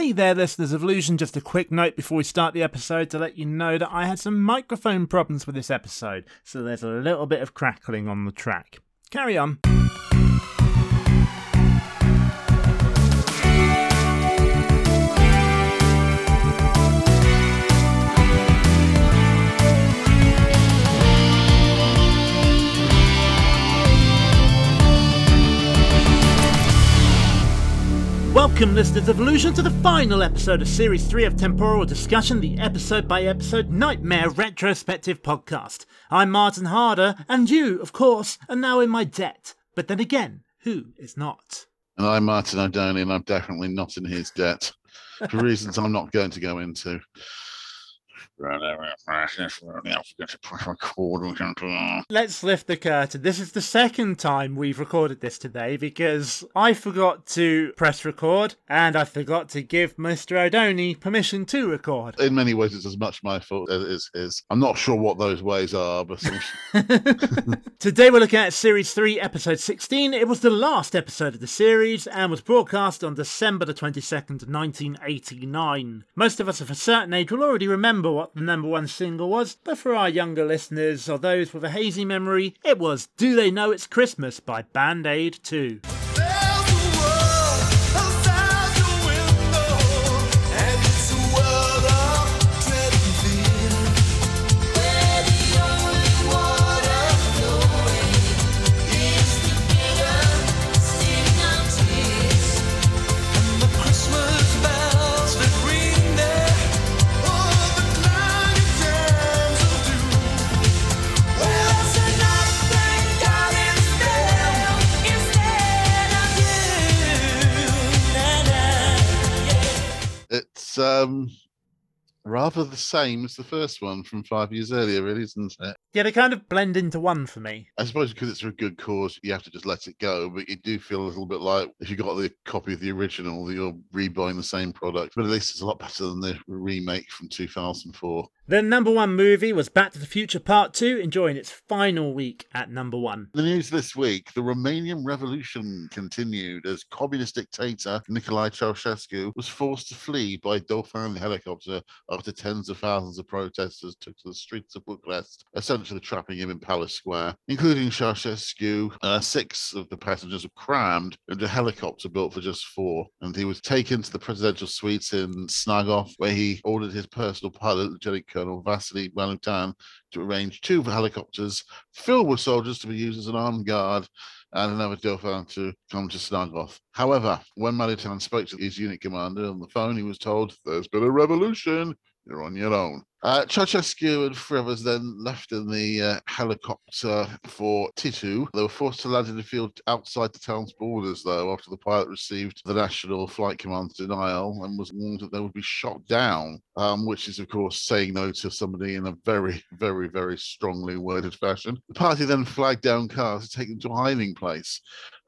Hey there, listeners of Illusion. Just a quick note before we start the episode to let you know that I had some microphone problems with this episode, so there's a little bit of crackling on the track. Carry on. Welcome, listeners of Illusion, to the final episode of Series 3 of Temporal Discussion, the episode by episode Knightmare Retrospective podcast. I'm Martin Harder, and you, of course, are now in my debt. But then again, who is not? And I'm Martin O'Doney, and I'm definitely not in his debt for reasons I'm not going to go into. Let's lift the curtain. This is the second time we've recorded this today because I forgot to press record and I forgot to give Mr. O'Doney permission to record. In many ways, it's as much my fault as it is his. I'm not sure what those ways are, but Today we're looking at Series 3, Episode 16. It was the last episode of the series and was broadcast on December the 22nd, 1989. Most of us of a certain age will already remember what the number one single was, but for our younger listeners or those with a hazy memory, it was Do They Know It's Christmas by Band Aid 2. It's um, rather the same as the first one from five years earlier, really, isn't it? Yeah, they kind of blend into one for me. I suppose because it's for a good cause, you have to just let it go. But you do feel a little bit like if you got the copy of the original, you're rebuying the same product. But at least it's a lot better than the remake from 2004. The number one movie was Back to the Future Part 2, enjoying its final week at number one. The news this week the Romanian Revolution continued as communist dictator Nicolae Ceausescu was forced to flee by Dauphin helicopter after tens of thousands of protesters took to the streets of Bucharest, essentially trapping him in Palace Square. Including Ceausescu, uh, six of the passengers were crammed into a helicopter built for just four, and he was taken to the presidential suite in Snagov, where he ordered his personal pilot, Lieutenant Colonel Vasily Valutan, to arrange two helicopters filled with soldiers to be used as an armed guard and another Dauphin to come to Snagov. However, when Malutan spoke to his unit commander on the phone, he was told, There's been a revolution. You're on your own. Uh, Ceausescu and three others then left in the uh, helicopter for Titu. They were forced to land in the field outside the town's borders, though, after the pilot received the National Flight Command denial and was warned that they would be shot down, um, which is, of course, saying no to somebody in a very, very, very strongly worded fashion. The party then flagged down cars to take them to a hiding place.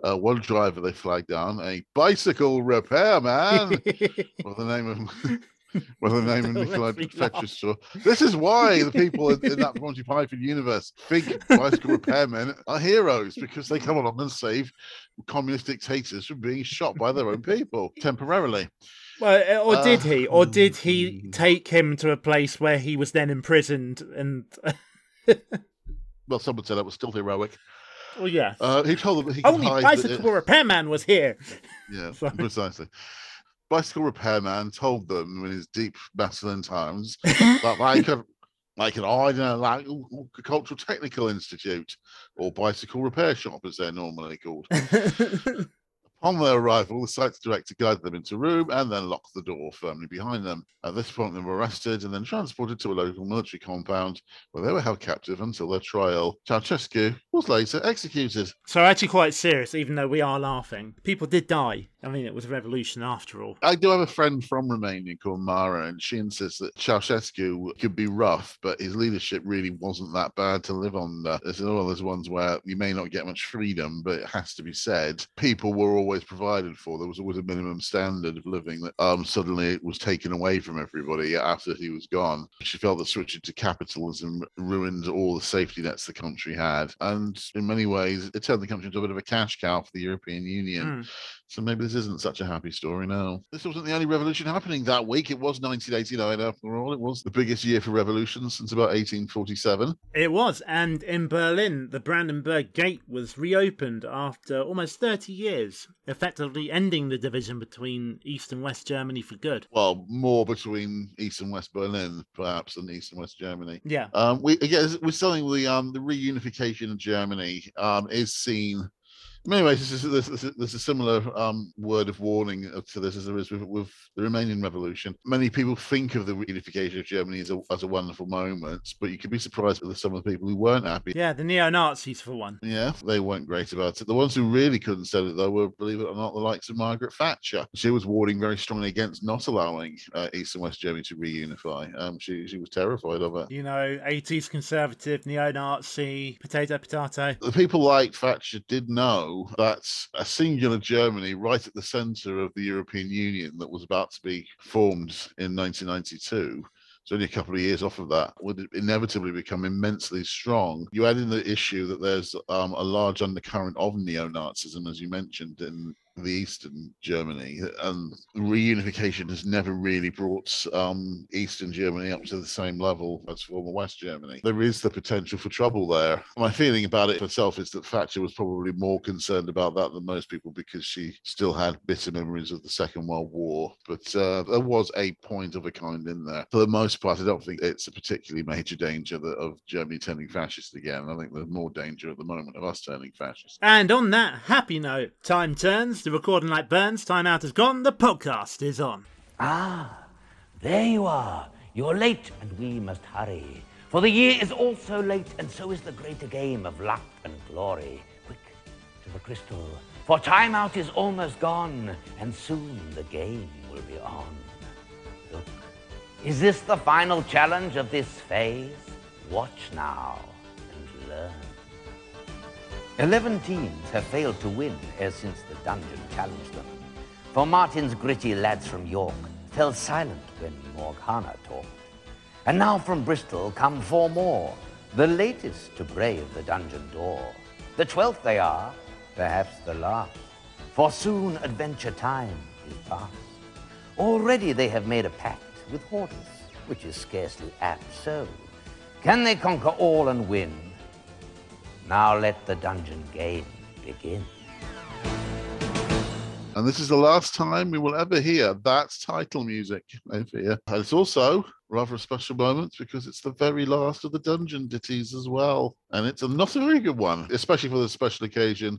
Uh, one driver they flagged down, a bicycle repairman, with the name of name of Nikolai me This is why the people in, in that Monty Python universe think bicycle repairmen are heroes because they come along and save communist dictators from being shot by their own people temporarily. Well, uh, or did Uh, he? Or did he take him to a place where he was then imprisoned and. Well, someone said that was still heroic. well, yeah. Uh, he told them that he Only bicycle the, repairman was here. yeah, precisely. Bicycle repairman told them in his deep masculine tones that they could they could hide in a like, uh, cultural technical institute or bicycle repair shop as they're normally called. Upon their arrival, the site's director guided them into a room and then locked the door firmly behind them. At this point, they were arrested and then transported to a local military compound where they were held captive until their trial. Ceausescu was later executed. so, actually, quite serious, even though we are laughing. People did die. I mean, it was a revolution after all. I do have a friend from Romania called Mara, and she insists that Ceausescu could be rough, but his leadership really wasn't that bad to live under. It's one of those ones where you may not get much freedom, but it has to be said, people were always provided for. There was always a minimum standard of living that um, suddenly it was taken away from everybody after he was gone. She felt that switching to capitalism ruined all the safety nets the country had. And in many ways, it turned the country into a bit of a cash cow for the European Union Hmm. So maybe this isn't such a happy story now. This wasn't the only revolution happening that week. It was 1989 after all. It was the biggest year for revolutions since about 1847. It was, and in Berlin, the Brandenburg Gate was reopened after almost 30 years, effectively ending the division between East and West Germany for good. Well, more between East and West Berlin, perhaps, than East and West Germany. Yeah. Um, we again, we're saying the um, the reunification of Germany um, is seen many ways, this is, this, is, there's a similar um, word of warning to this as there is with, with, the Romanian Revolution. Many people think of the reunification of Germany as a, as a wonderful moment, but you could be surprised with some of the people who weren't happy. Yeah, the neo Nazis, for one. Yeah, they weren't great about it. The ones who really couldn't stand it, though, were, believe it or not, the likes of Margaret Thatcher. She was warning very strongly against not allowing uh, East and West Germany to reunify. Um, she, she was terrified of it. You know, 80s conservative, neo Nazi, potato, potato. The people like Thatcher did know that a singular Germany right at the center of the European Union that was about to be formed in 1992 so only a couple of years off of that would inevitably become immensely strong. You add in the issue that there's um, a large undercurrent of neo-Nazism, as you mentioned, in the Eastern Germany, and reunification has never really brought um, Eastern Germany up to the same level as former West Germany. There is the potential for trouble there. My feeling about it myself is that Thatcher was probably more concerned about that than most people because she still had bitter memories of the Second World War. But uh, there was a point of a kind in there. For the most part, I don't think it's a particularly major danger that, of Germany turning fascist again. I think there's more danger at the moment of us turning fascist. And on that happy note, time turns the recording light burns, time out is gone, the podcast is on. Ah, there you are. You're late, and we must hurry. For the year is also late, and so is the greater game of luck and glory. Quick to the crystal, for time out is almost gone, and soon the game will be on. Look, is this the final challenge of this phase? Watch now and learn. Eleven teams have failed to win ever since the dungeon challenged them. For Martin's gritty lads from York fell silent when Morgana talked. And now from Bristol come four more, the latest to brave the dungeon door. The twelfth they are, perhaps the last, for soon adventure time is past. Already they have made a pact with Hordriss, which is scarcely apt so. Can they conquer all and win? Now let the dungeon game begin. And this is the last time we will ever hear that title music, I fear. And it's also rather a special moment because it's the very last of the dungeon ditties as well. And it's not a very good one, especially for the special occasion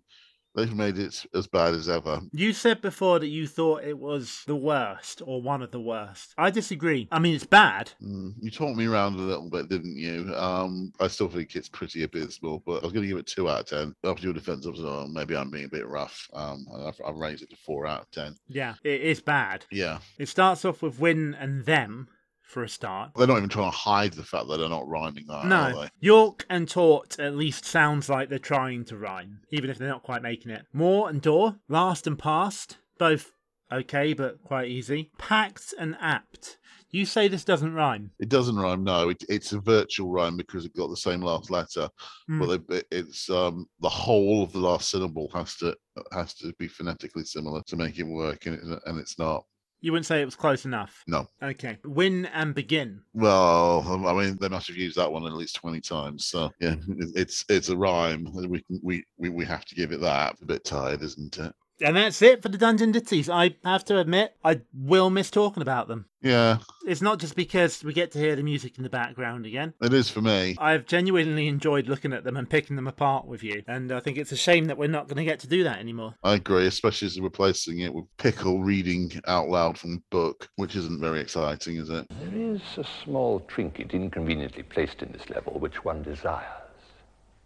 They've made it as bad as ever. You said before that you thought it was the worst or one of the worst. I disagree. I mean, it's bad. Mm, you talked me around a little bit, didn't you? Um, I still think it's pretty abysmal, but I was going to give it two out of ten. After your defense, I was oh, maybe I'm being a bit rough. Um, I've, I've raised it to four out of ten. Yeah, it is bad. Yeah. It starts off with win and them for a start. They're not even trying to hide the fact that they're not rhyming that, no. York and Tort at least sounds like they're trying to rhyme, even if they're not quite making it. More and Door, last and past, both okay, but quite easy. Packed and apt. You say this doesn't rhyme. It doesn't rhyme. No, it, it's a virtual rhyme because it got the same last letter. Mm. But it's um, the whole of the last syllable has to has to be phonetically similar to make it work, and, it, and it's not. You wouldn't say it was close enough. No. Okay. Win and begin. Well, I mean, they must have used that one at least twenty times. So yeah, it's it's a rhyme. We we we we have to give it that. a bit tired, isn't it? And that's it for the Dungeon Ditties. I have to admit, I will miss talking about them. Yeah. It's not just because we get to hear the music in the background again. It is for me. I've genuinely enjoyed looking at them and picking them apart with you. And I think it's a shame that we're not going to get to do that anymore. I agree, especially as we're replacing it with Pickle reading out loud from a book, which isn't very exciting, is it? There is a small trinket inconveniently placed in this level which one desires.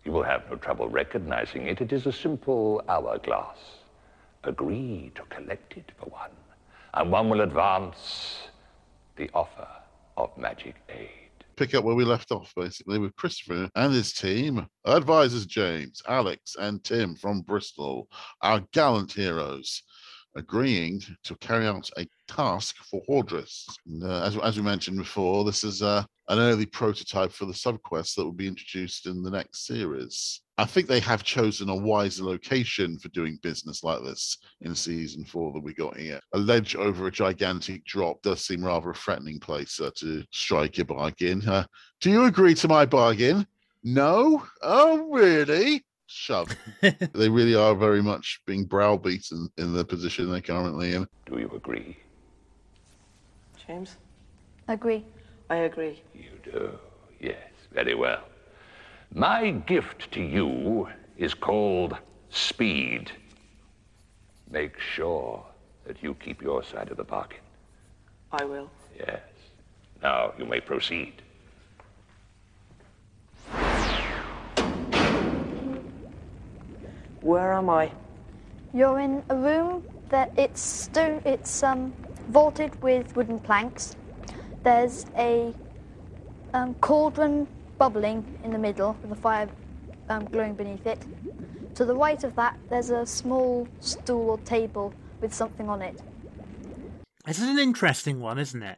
You will have no trouble recognizing it. It is a simple hourglass agree to collect it for one, and one will advance the offer of magic aid. Pick up where we left off, basically, with Christopher and his team, advisors James, Alex, and Tim from Bristol, our gallant heroes, agreeing to carry out a task for Hordriss. Uh, as, as we mentioned before, this is uh, an early prototype for the subquest that will be introduced in the next series. I think they have chosen a wiser location for doing business like this in season four that we got here. A ledge over a gigantic drop does seem rather a threatening place uh, to strike your bargain. Uh, do you agree to my bargain? No? Oh, really? Shove. they really are very much being browbeaten in the position they're currently in. Do you agree? James? Agree. I agree. You do, yes, very well. My gift to you is called speed. Make sure that you keep your side of the bargain. I will. Yes. Now you may proceed. Where am I? You're in a room that it's stone. It's um, vaulted with wooden planks. There's a um, cauldron bubbling in the middle with a fire um, glowing beneath it. To the right of that, there's a small stool or table with something on it. This is an interesting one, isn't it?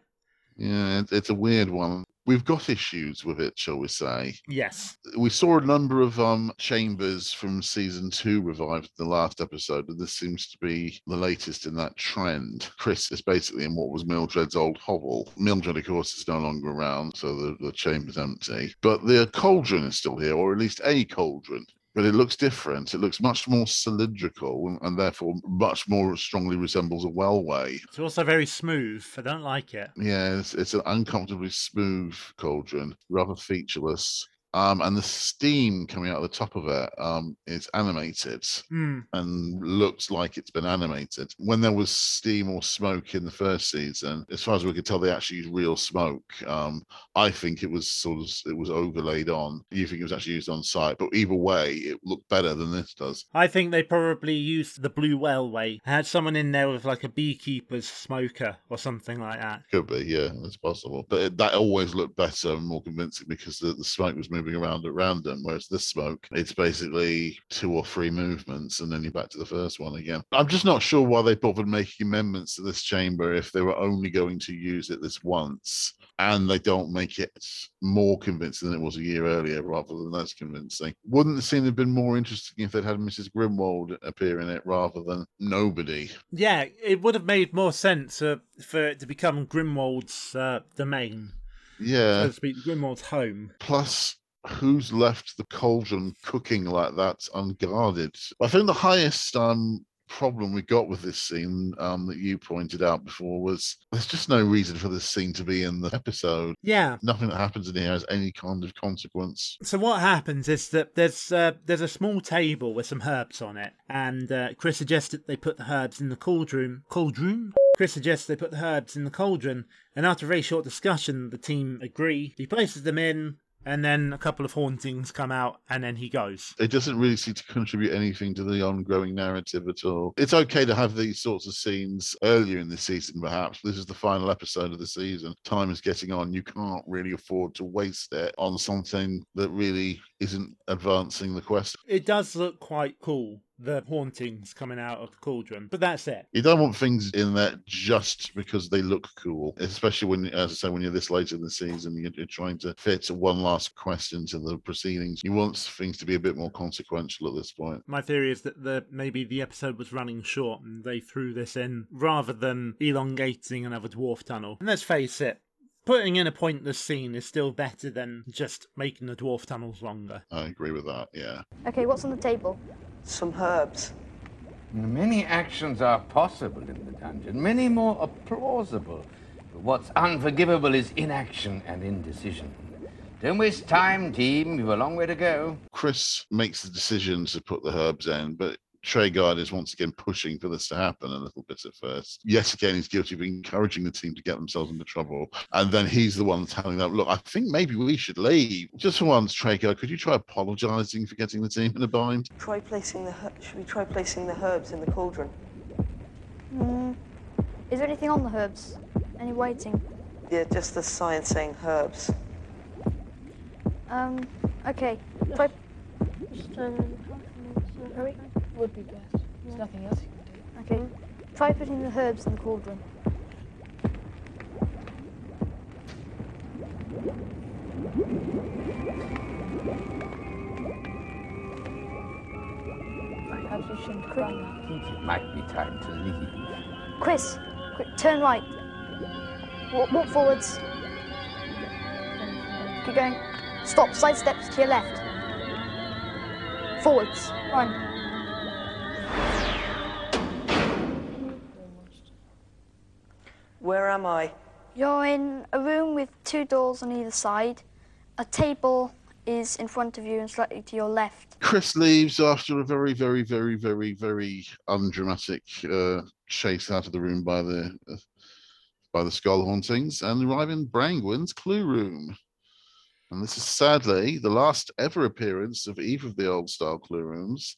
Yeah, it- it's a weird one. We've got issues with it, shall we say. Yes. We saw a number of um chambers from season two revived in the last episode, and this seems to be the latest in that trend. Chris is basically in what was Mildread's old hovel. Mildred, of course, is no longer around, so the, the chamber's empty. But the cauldron is still here, or at least a cauldron. But it looks different. It looks much more cylindrical and, therefore much more strongly resembles a wellway. It's also very smooth. I don't like it. Yeah, it's, it's an uncomfortably smooth cauldron, rather featureless. Um, and the steam coming out of the top of it um, is animated Hmm. and looks like it's been animated. When there was steam or smoke in the first season, as far as we could tell, they actually used real smoke. Um, I think it was sort of it was overlaid on. You think it was actually used on site, but either way, it looked better than this does. I think they probably used the Blue Wellway. Had someone in there with like a beekeeper's smoker or something like that. Could be, yeah, it's possible. But it, that always looked better and more convincing because the, the smoke was moving around at random, whereas this smoke, it's basically two or three movements and then you're back to the first one again. I'm just not sure why they bothered making amendments to this chamber if they were only going to use it this once and they don't make it more convincing than it was a year earlier rather than less convincing. Wouldn't the scene have been more interesting if they'd had Mrs. Grimwald appear in it rather than nobody? Yeah, it would have made more sense uh, for it to become Grimwald's uh, domain, Yeah. so to speak, Grimwald's home. Plus, who's left the cauldron cooking like that unguarded? I think the highest um problem we got with this scene um that you pointed out before was there's just no reason for this scene to be in the episode. Yeah. Nothing that happens in here has any kind of consequence. So what happens is that there's uh, there's a small table with some herbs on it, and uh, Chris suggests that they put the herbs in the cauldron. Cauldron. Chris suggests they put the herbs in the cauldron, and after a very short discussion, the team agree. He places them in, and then a couple of hauntings come out, and then he goes. It doesn't really seem to contribute anything to the ongoing narrative at all. It's okay to have these sorts of scenes earlier in the season, perhaps. This is the final episode of the season. Time is getting on. You can't really afford to waste it on something that really isn't advancing the quest. It does look quite cool, the hauntings coming out of the cauldron, but that's it. You don't want things in there just because they look cool, especially when, as I say, when you're this late in the season, you're, you're trying to fit one last quest into the proceedings. You want things to be a bit more consequential at this point. My theory is that the maybe the episode was running short and they threw this in rather than elongating another dwarf tunnel. And let's face it, putting in a pointless scene is still better than just making the dwarf tunnels longer. I agree with that, yeah. Okay, what's on the table? Some herbs. Many actions are possible in the dungeon, many more are plausible. But what's unforgivable is inaction and indecision. Don't waste time, team. You've a long way to go. Chris makes the decision to put the herbs in, but Treguard is once again pushing for this to happen a little bit at first. Yet again, he's guilty of encouraging the team to get themselves into trouble. And then he's the one telling them, look, I think maybe we should leave. Just for once, Treguard, could you try apologizing for getting the team in a bind? Try placing the. her- Should we try placing the herbs in the cauldron? Hmm. Is there anything on the herbs? Any writing? Yeah, just the sign saying herbs. Um. Okay. Try. Hurry. Would be best. There's nothing else you can do. Okay. Try putting the herbs in the cauldron. you shouldn't have done that. I think it might be time to leave. Chris, quick, turn right. Walk, walk forwards. Keep going. Stop. Side steps to your left. Forwards. Run. Where am I? You're in a room with two doors on either side. A table is in front of you and slightly to your left. Chris leaves after a very, very, very, very, very undramatic uh, chase out of the room by the uh, by the skull hauntings and arrive in Brangwen's clue room. And this is sadly the last ever appearance of either of the old style clue rooms,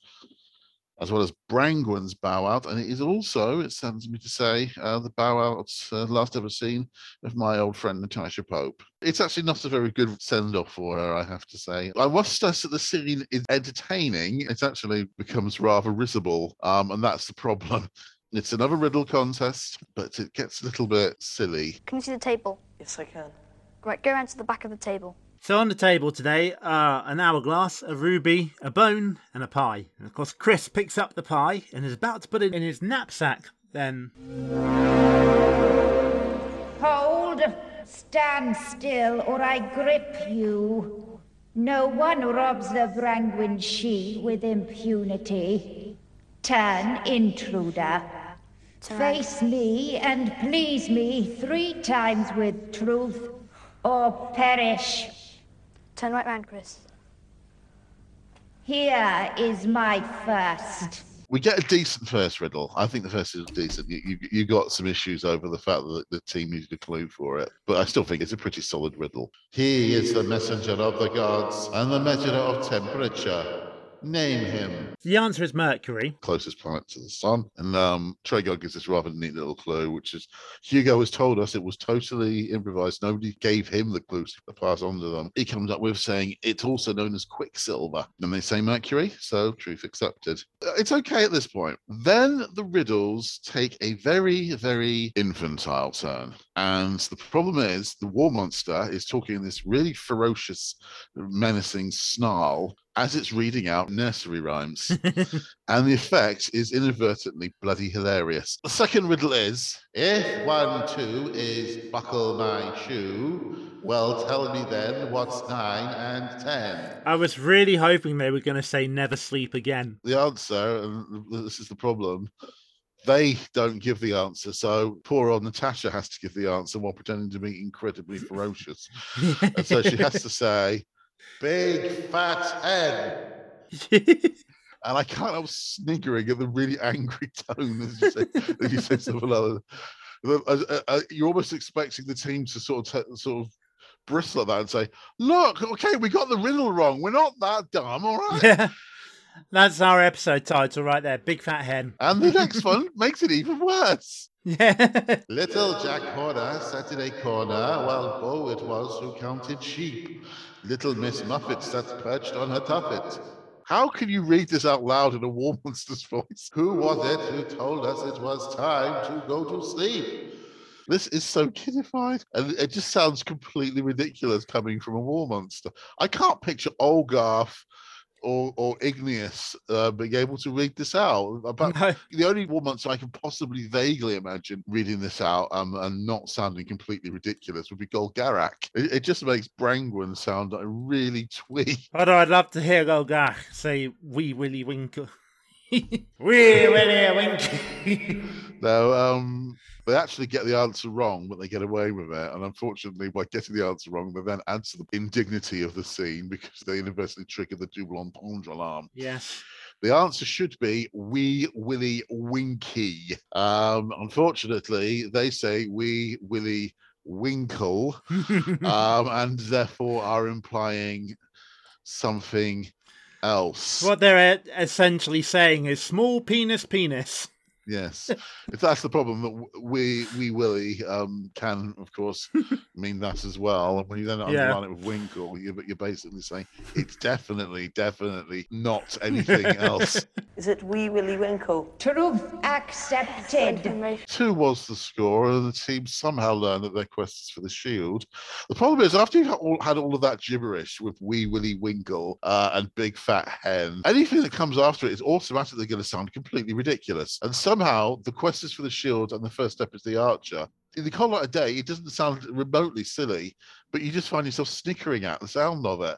as well as Brangwen's bow out. And it is also, it saddens me to say, uh, the bow out uh, last ever seen of my old friend Natasha Pope. It's actually not a very good send off for her, I have to say. I must stress that the scene is entertaining. It actually becomes rather risible, um, and that's the problem. It's another riddle contest, but it gets a little bit silly. Can you see the table? Yes, I can. Right, go around to the back of the table. So on the table today are an hourglass, a ruby, a bone, and a pie. And of course, Chris picks up the pie and is about to put it in his knapsack. Then Hold! Stand still, or I grip you. No one robs the Brangwen shield with impunity. Turn, intruder. Face me and please me three times with truth, or perish. Turn right round, Chris. Here is my first. We get a decent first riddle. I think the first is decent. You, you, you got some issues over the fact that the team needed a clue for it, but I still think it's a pretty solid riddle. He is the messenger of the gods and the measurer of temperature. Name him. the answer is Mercury. Closest planet to the sun. And um, Treguard gives this rather neat little clue, which is Hugo has told us it was totally improvised. Nobody gave him the clues to pass on to them. He comes up with saying it's also known as Quicksilver. And they say Mercury, so truth accepted. Uh, It's okay at this point. Then the riddles take a very, very infantile turn. And the problem is the wall monster is talking in this really ferocious, menacing snarl as it's reading out nursery rhymes. and the effect is inadvertently bloody hilarious. The second riddle is if one, two is buckle my shoe, well, tell me then what's nine and ten. I was really hoping they were going to say never sleep again. The answer, and this is the problem, they don't give the answer. So poor old Natasha has to give the answer while pretending to be incredibly ferocious. and so she has to say, big fat hen. And I can't help sniggering at the really angry tone as you say, as you say something like that. Uh, uh, uh, You're almost expecting the team to sort of, sort of bristle at that and say, "Look, okay, we got the riddle wrong. We're not that dumb, all right." Yeah. That's our episode title right there. Big fat hen. And the next one makes it even worse. Yeah. Little Jack Horner sat in a corner while Bo it was who counted sheep. Little Miss Muffet sat perched on her tuffet. How can you read this out loud in a war monster's voice? Who was it who told us it was time to go to sleep? This is so kidified, and it just sounds completely ridiculous coming from a wall monster. I can't picture Olgarth or, or Igneous uh, being able to read this out. But No. the only wall monster I can possibly vaguely imagine reading this out um, and not sounding completely ridiculous would be Golgarach. It, it just makes Brangwen sound like really twee. Although I'd love to hear Golgarach say Wee Willy Winkle. Wee Willy Winkle. No, um, they actually get the answer wrong, but they get away with it. And unfortunately, by getting the answer wrong, they then add to the indignity of the scene because they inadvertently trigger the double entendre alarm. yes. The answer should be Wee Willy Winky. Um, unfortunately, they say Wee Willy Winkle, um, and therefore are implying something else. what they're e- essentially saying is small penis penis. Yes, if that's the problem, that we we Willie um, can of course mean that as well. And when you then Yeah. underline it with Winkle, you're, you're basically saying it's definitely, definitely not anything else. Is it Wee Willie Winkle? Truth accepted. Two was the score, and the team somehow learned that their quest is for the shield. The problem is, after you've had all, of that gibberish with Wee Willie Winkle uh, and Big Fat Hen, anything that comes after it is automatically going to sound completely ridiculous. And somehow, the quest is for the shield, and the first step is the archer. In the cold light of day, it doesn't sound remotely silly, but you just find yourself snickering at the sound of it.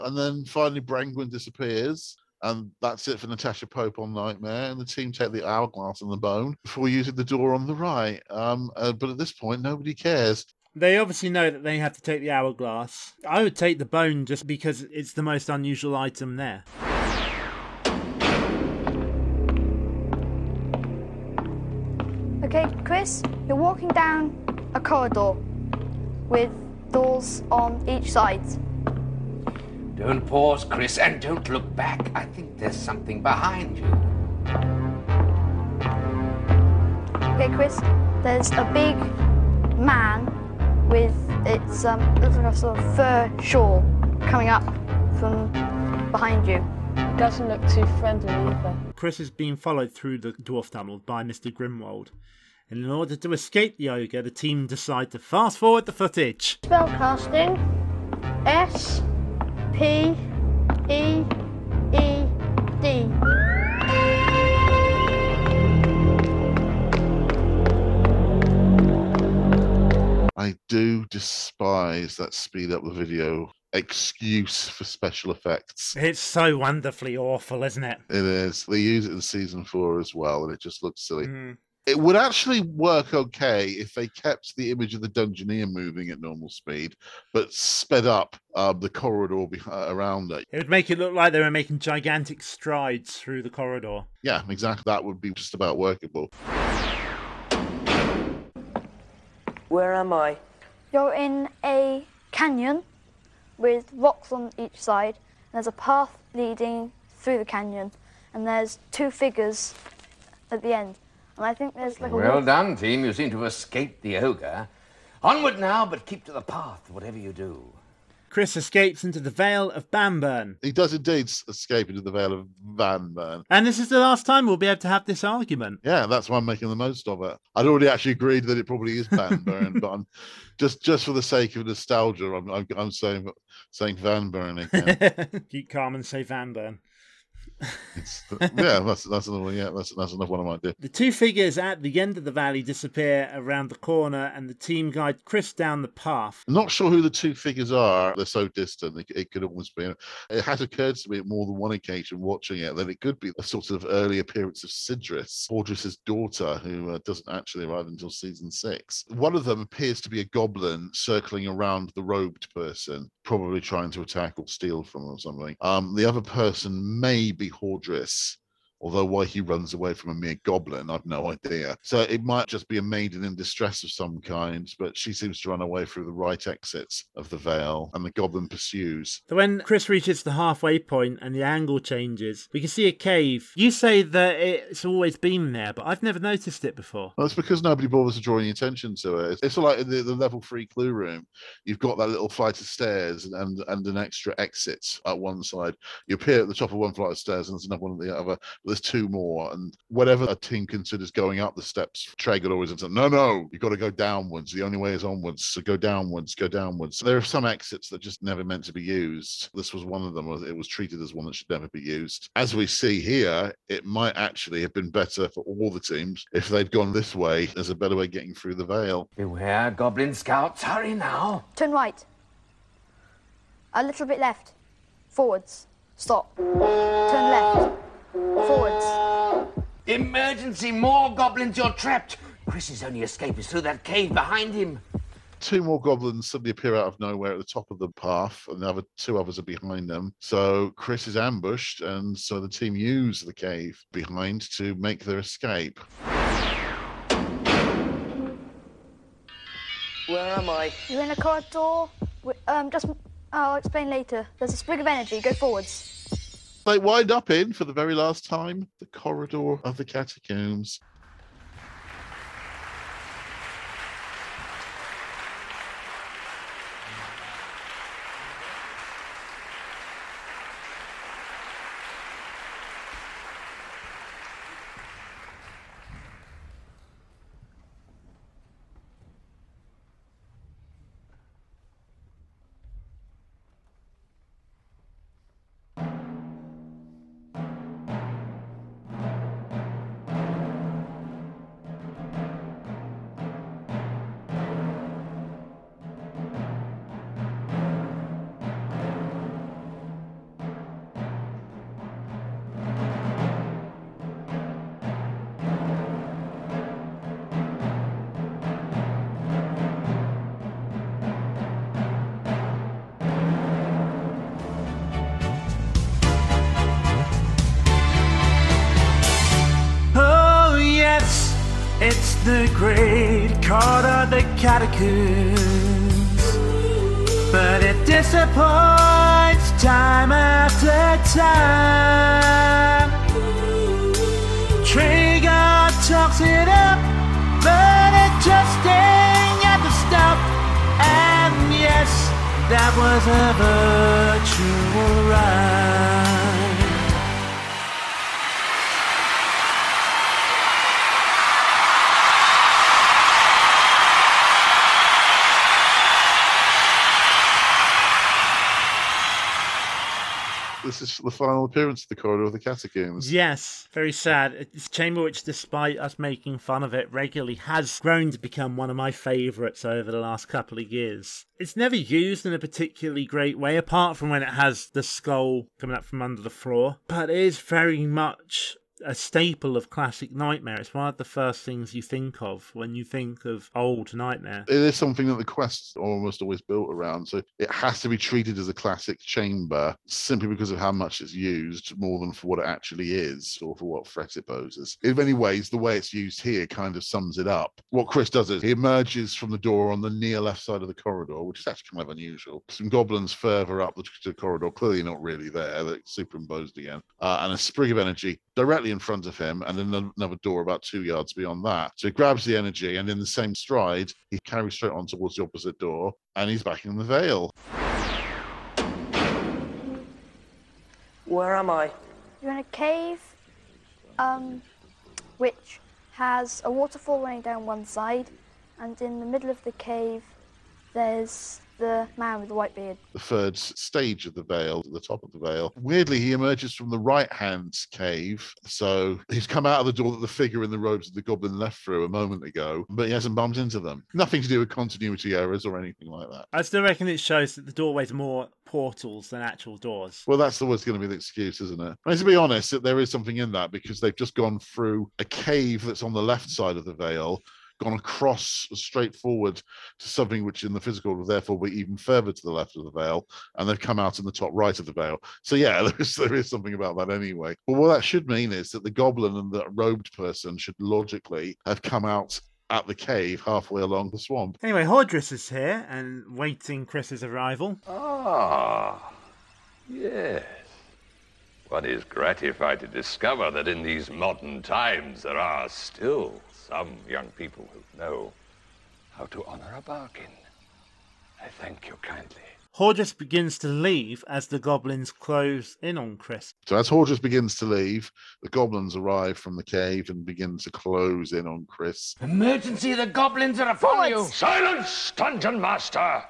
And then finally, Brangwen disappears. And that's it for Natasha Pope on Knightmare. And the team take the hourglass and the bone before using the door on the right. Um, uh, but at this point, nobody cares. They obviously know that they have to take the hourglass. I would take the bone just because it's the most unusual item there. Okay, Chris, you're walking down a corridor with doors on each side. Don't pause, Chris, and don't look back. I think there's something behind you. Okay, Chris, there's a big man with its um looks like a sort of fur shawl coming up from behind you. Doesn't look too friendly either. Chris is being followed through the dwarf tunnel by Mr. Grimwald. And in order to escape the ogre, the team decide to fast forward the footage. Spellcasting S P E E D. I do despise that speed up the video excuse for special effects. It's so wonderfully awful, isn't it? It is. They use it in season four as well, and it just looks silly. Mm. It would actually work okay if they kept the image of the Dungeoneer moving at normal speed, but sped up um, the corridor be- uh, around it. It would make it look like they were making gigantic strides through the corridor. Yeah, exactly. That would be just about workable. Where am I? You're in a canyon with rocks on each side. There's a path leading through the canyon, and there's two figures at the end. And I think there's like a Well done, team. You seem to have escaped the ogre. Onward now, but keep to the path, whatever you do. Chris escapes into the Vale of Banburn. He does indeed escape into the Vale of Van Burn. And this is the last time we'll be able to have this argument. Yeah, that's why I'm making the most of it. I'd already actually agreed that it probably is Van Burn, but I'm just just for the sake of nostalgia, I'm I'm, I'm saying saying Van Burn again. Keep calm and say Vanburn. It's the- yeah, that's that's another one. Yeah, that's that's another one I might do. The two figures at the end of the valley disappear around the corner, and the team guide Chris down the path. I'm not sure who the two figures are. They're so distant. It, it could almost be. It has occurred to me at more than one occasion watching it that it could be a sort of early appearance of Sidriss, Audris's daughter, who uh, doesn't actually arrive until season six. One of them appears to be a goblin circling around the robed person, probably trying to attack or steal from or something. Um, the other person may be Hordriss. Although why he runs away from a mere goblin, I've no idea. So it might just be a maiden in distress of some kind, but she seems to run away through the right exits of the Vale, and the goblin pursues. So when Chris reaches the halfway point and the angle changes, we can see a cave. You say that it's always been there, but I've never noticed it before. Well, it's because nobody bothers to draw any attention to it. It's, it's sort of like the, the level three clue room. You've got that little flight of stairs and, and, and an extra exit at one side. You appear at the top of one flight of stairs and there's another one at the other. But there's two more. And whatever a team considers going up the steps, Treguard always says, no, no, you've got to go downwards. The only way is onwards. So go downwards, go downwards. There are some exits that just never meant to be used. This was one of them. It was treated as one that should never be used. As we see here, it might actually have been better for all the teams if they'd gone this way. There's a better way getting through the veil. Beware, goblin scouts. Hurry now. Turn right. A little bit left. Forwards. Stop. Turn left. Forwards. Emergency! More goblins! You're trapped! Chris's only escape is through that cave behind him. Two more goblins suddenly appear out of nowhere at the top of the path, and the other two others are behind them. So Chris is ambushed, and so the team use the cave behind to make their escape. Where am I? You're in a corridor. wi- Um, just I'll explain later. There's a sprig of energy. Go forwards. They wind up in, for the very last time, the corridor of the catacombs. Time. Treguard talks it up, but it just ain't got the stuff. And yes, that was a virtual ride. This is the final appearance of the corridor of the catacombs. Yes, very sad. It's a chamber which, despite us making fun of it regularly, has grown to become one of my favourites over the last couple of years. It's never used in a particularly great way, apart from when it has the skull coming up from under the floor, but it is very much a staple of classic Knightmare. It's one of the first things you think of when you think of old Knightmare. It is something that the quest almost always built around. So it has to be treated as a classic chamber simply because of how much it's used more than for what it actually is or for what threat it poses. In many ways, the way it's used here kind of sums it up. What Chris does is he emerges from the door on the near left side of the corridor, which is actually kind of unusual. Some goblins further up the, the corridor, clearly not really there, they're superimposed again, uh, and a sprig of energy directly in front of him, and then another door about two yards beyond that. So he grabs the energy, and in the same stride, he carries straight on towards the opposite door, and he's back in the veil. Where am I? You're in a cave, um, which has a waterfall running down one side, and in the middle of the cave, there's the man with the white beard. The third stage of the veil, at the top of the veil. Weirdly, he emerges from the right hand cave. So he's come out of the door that the figure in the robes of the goblin left through a moment ago, but he hasn't bumped into them. Nothing to do with continuity errors or anything like that. I still reckon it shows that the doorways are more portals than actual doors. Well, that's always going to be the excuse, isn't it? I mean, to be honest, there is something in that because they've just gone through a cave that's on the left side of the veil, gone across straight forward to something which in the physical will therefore be even further to the left of the veil, and they've come out in the top right of the veil. So yeah, there is there is something about that anyway. But what that should mean is that the goblin and the robed person should logically have come out at the cave halfway along the swamp. Anyway, Hordriss is here and waiting Chris's arrival. Ah, yes. One is gratified to discover that in these modern times there are still some young people who know how to honor a bargain. I thank you kindly. Hordriss begins to leave as the goblins close in on Chris. So as Hordriss begins to leave, the goblins arrive from the cave and begin to close in on Chris. Emergency, the goblins are upon you! Silence, Dungeon Master!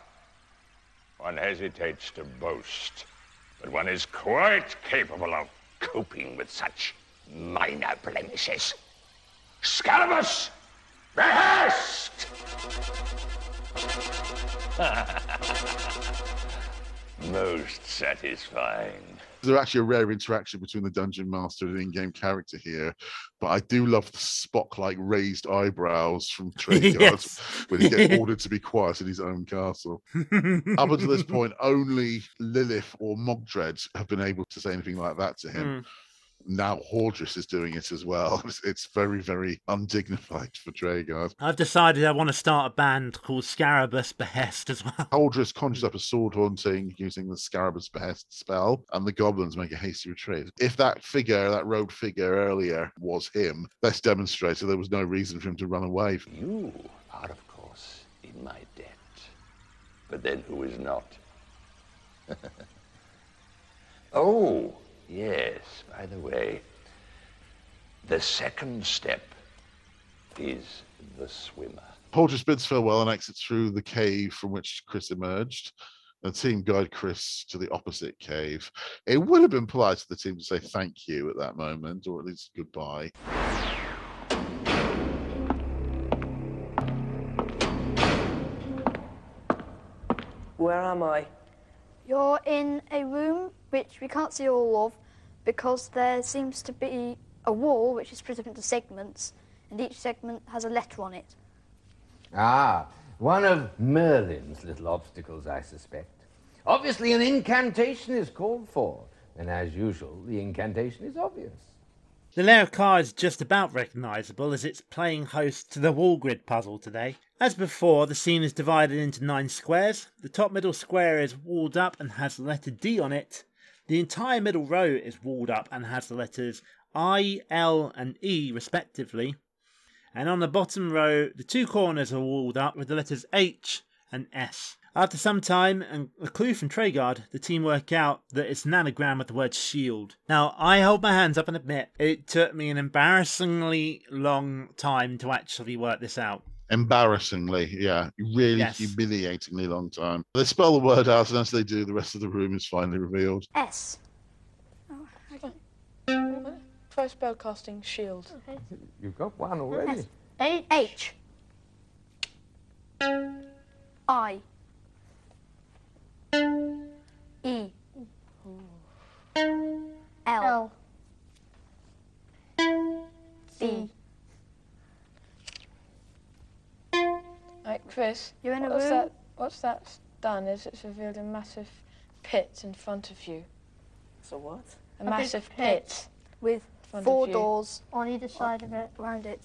One hesitates to boast, but one is quite capable of coping with such minor blemishes. Scalabus, behest! Most satisfying. There's actually a rare interaction between the dungeon master and the in-game character here, but I do love the Spock-like raised eyebrows from Treguard Yes. when he gets ordered to be quiet in his own castle. Up until this point, only Lilith or Mogdred have been able to say anything like that to him. Hmm. Now Hordriss is doing it as well. It's, it's very, very undignified for Treguard. I've decided I want to start a band called Scarabus Behest as well. Hordriss conjures up a sword haunting using the Scarabus Behest spell, and the goblins make a hasty retreat. If that figure, that rogue figure earlier, was him, this demonstrated there was no reason for him to run away. You are, of course, in my debt. But then who is not? oh, yes, by the way, the second step is the swimmer. Hordriss bids farewell and exits through the cave from which Chris emerged. The team guide Chris to the opposite cave. It would have been polite to the team to say thank you at that moment, or at least goodbye. Where am I? You're in a room which we can't see all of because there seems to be a wall which is split up into segments, and each segment has a letter on it. Ah, one of Merlin's little obstacles, I suspect. Obviously, an incantation is called for, and as usual, the incantation is obvious. The layer of car is just about recognisable as it's playing host to the wall grid puzzle today. As before, the scene is divided into nine squares. The top middle square is walled up and has the letter D on it. The entire middle row is walled up and has the letters I, L, and E respectively. And on the bottom row, the two corners are walled up with the letters H and S. After some time and a clue from Treguard, the team work out that it's an anagram of the word shield. Now, I hold my hands up and admit it took me an embarrassingly long time to actually work this out. Embarrassingly, yeah, really Yes. humiliatingly long time. They spell the word out, and as they do, the rest of the room is finally revealed. S. Oh, Try spell casting shield. You've got one already. H. H. I. E. L. B. Right, Chris. You're in a what's room? That, what's that done is it's revealed a massive pit in front of you. So what? A, big massive pit. pit. With four doors on either side of it, around it.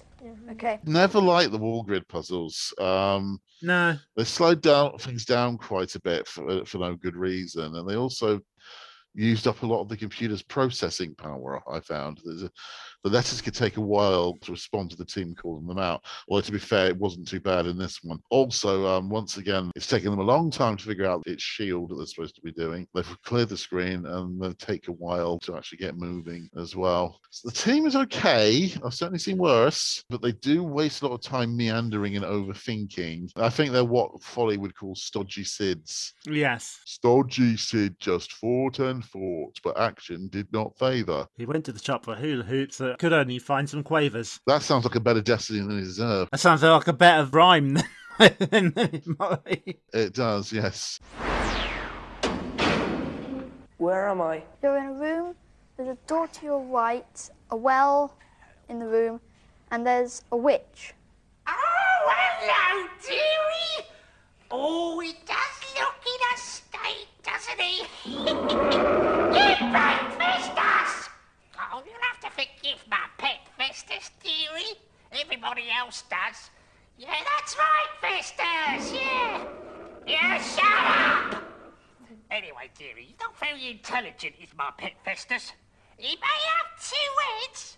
Okay. Never liked the wall grid puzzles. Um, No, they slowed down things down quite a bit for, for no good reason, and they also used up a lot of the computer's processing power. I found There's a, the letters could take a while to respond to the team calling them out. Although to be fair, it wasn't too bad in this one. Also, um, once again, it's taken them a long time to figure out its shield that they're supposed to be doing. They've cleared the screen and they take a while to actually get moving as well. So the team is okay. I've certainly seen worse, but they do waste a lot of time meandering and overthinking. I think they're what Folly would call stodgy SIDs. yes. Stodgy Sid just fought and fought, but action did not favour. He went to the shop for hula hoops that could only find some quavers. That sounds like a better destiny than he deserved. That sounds like a better rhyme than than it might be. It does, yes. Where am I? You're in a room, there's a door to your right, a well in the room, and there's a witch. Oh, hello, dearie. Oh, he does look in a state, doesn't he? you breakfast us. Oh, you'll have to forgive my pet Festus, dearie. Everybody else does. Yeah, that's right, Festus. Yeah. Yeah, shut up. Anyway, dearie, you're not very intelligent, is my pet Festus. He may have two heads,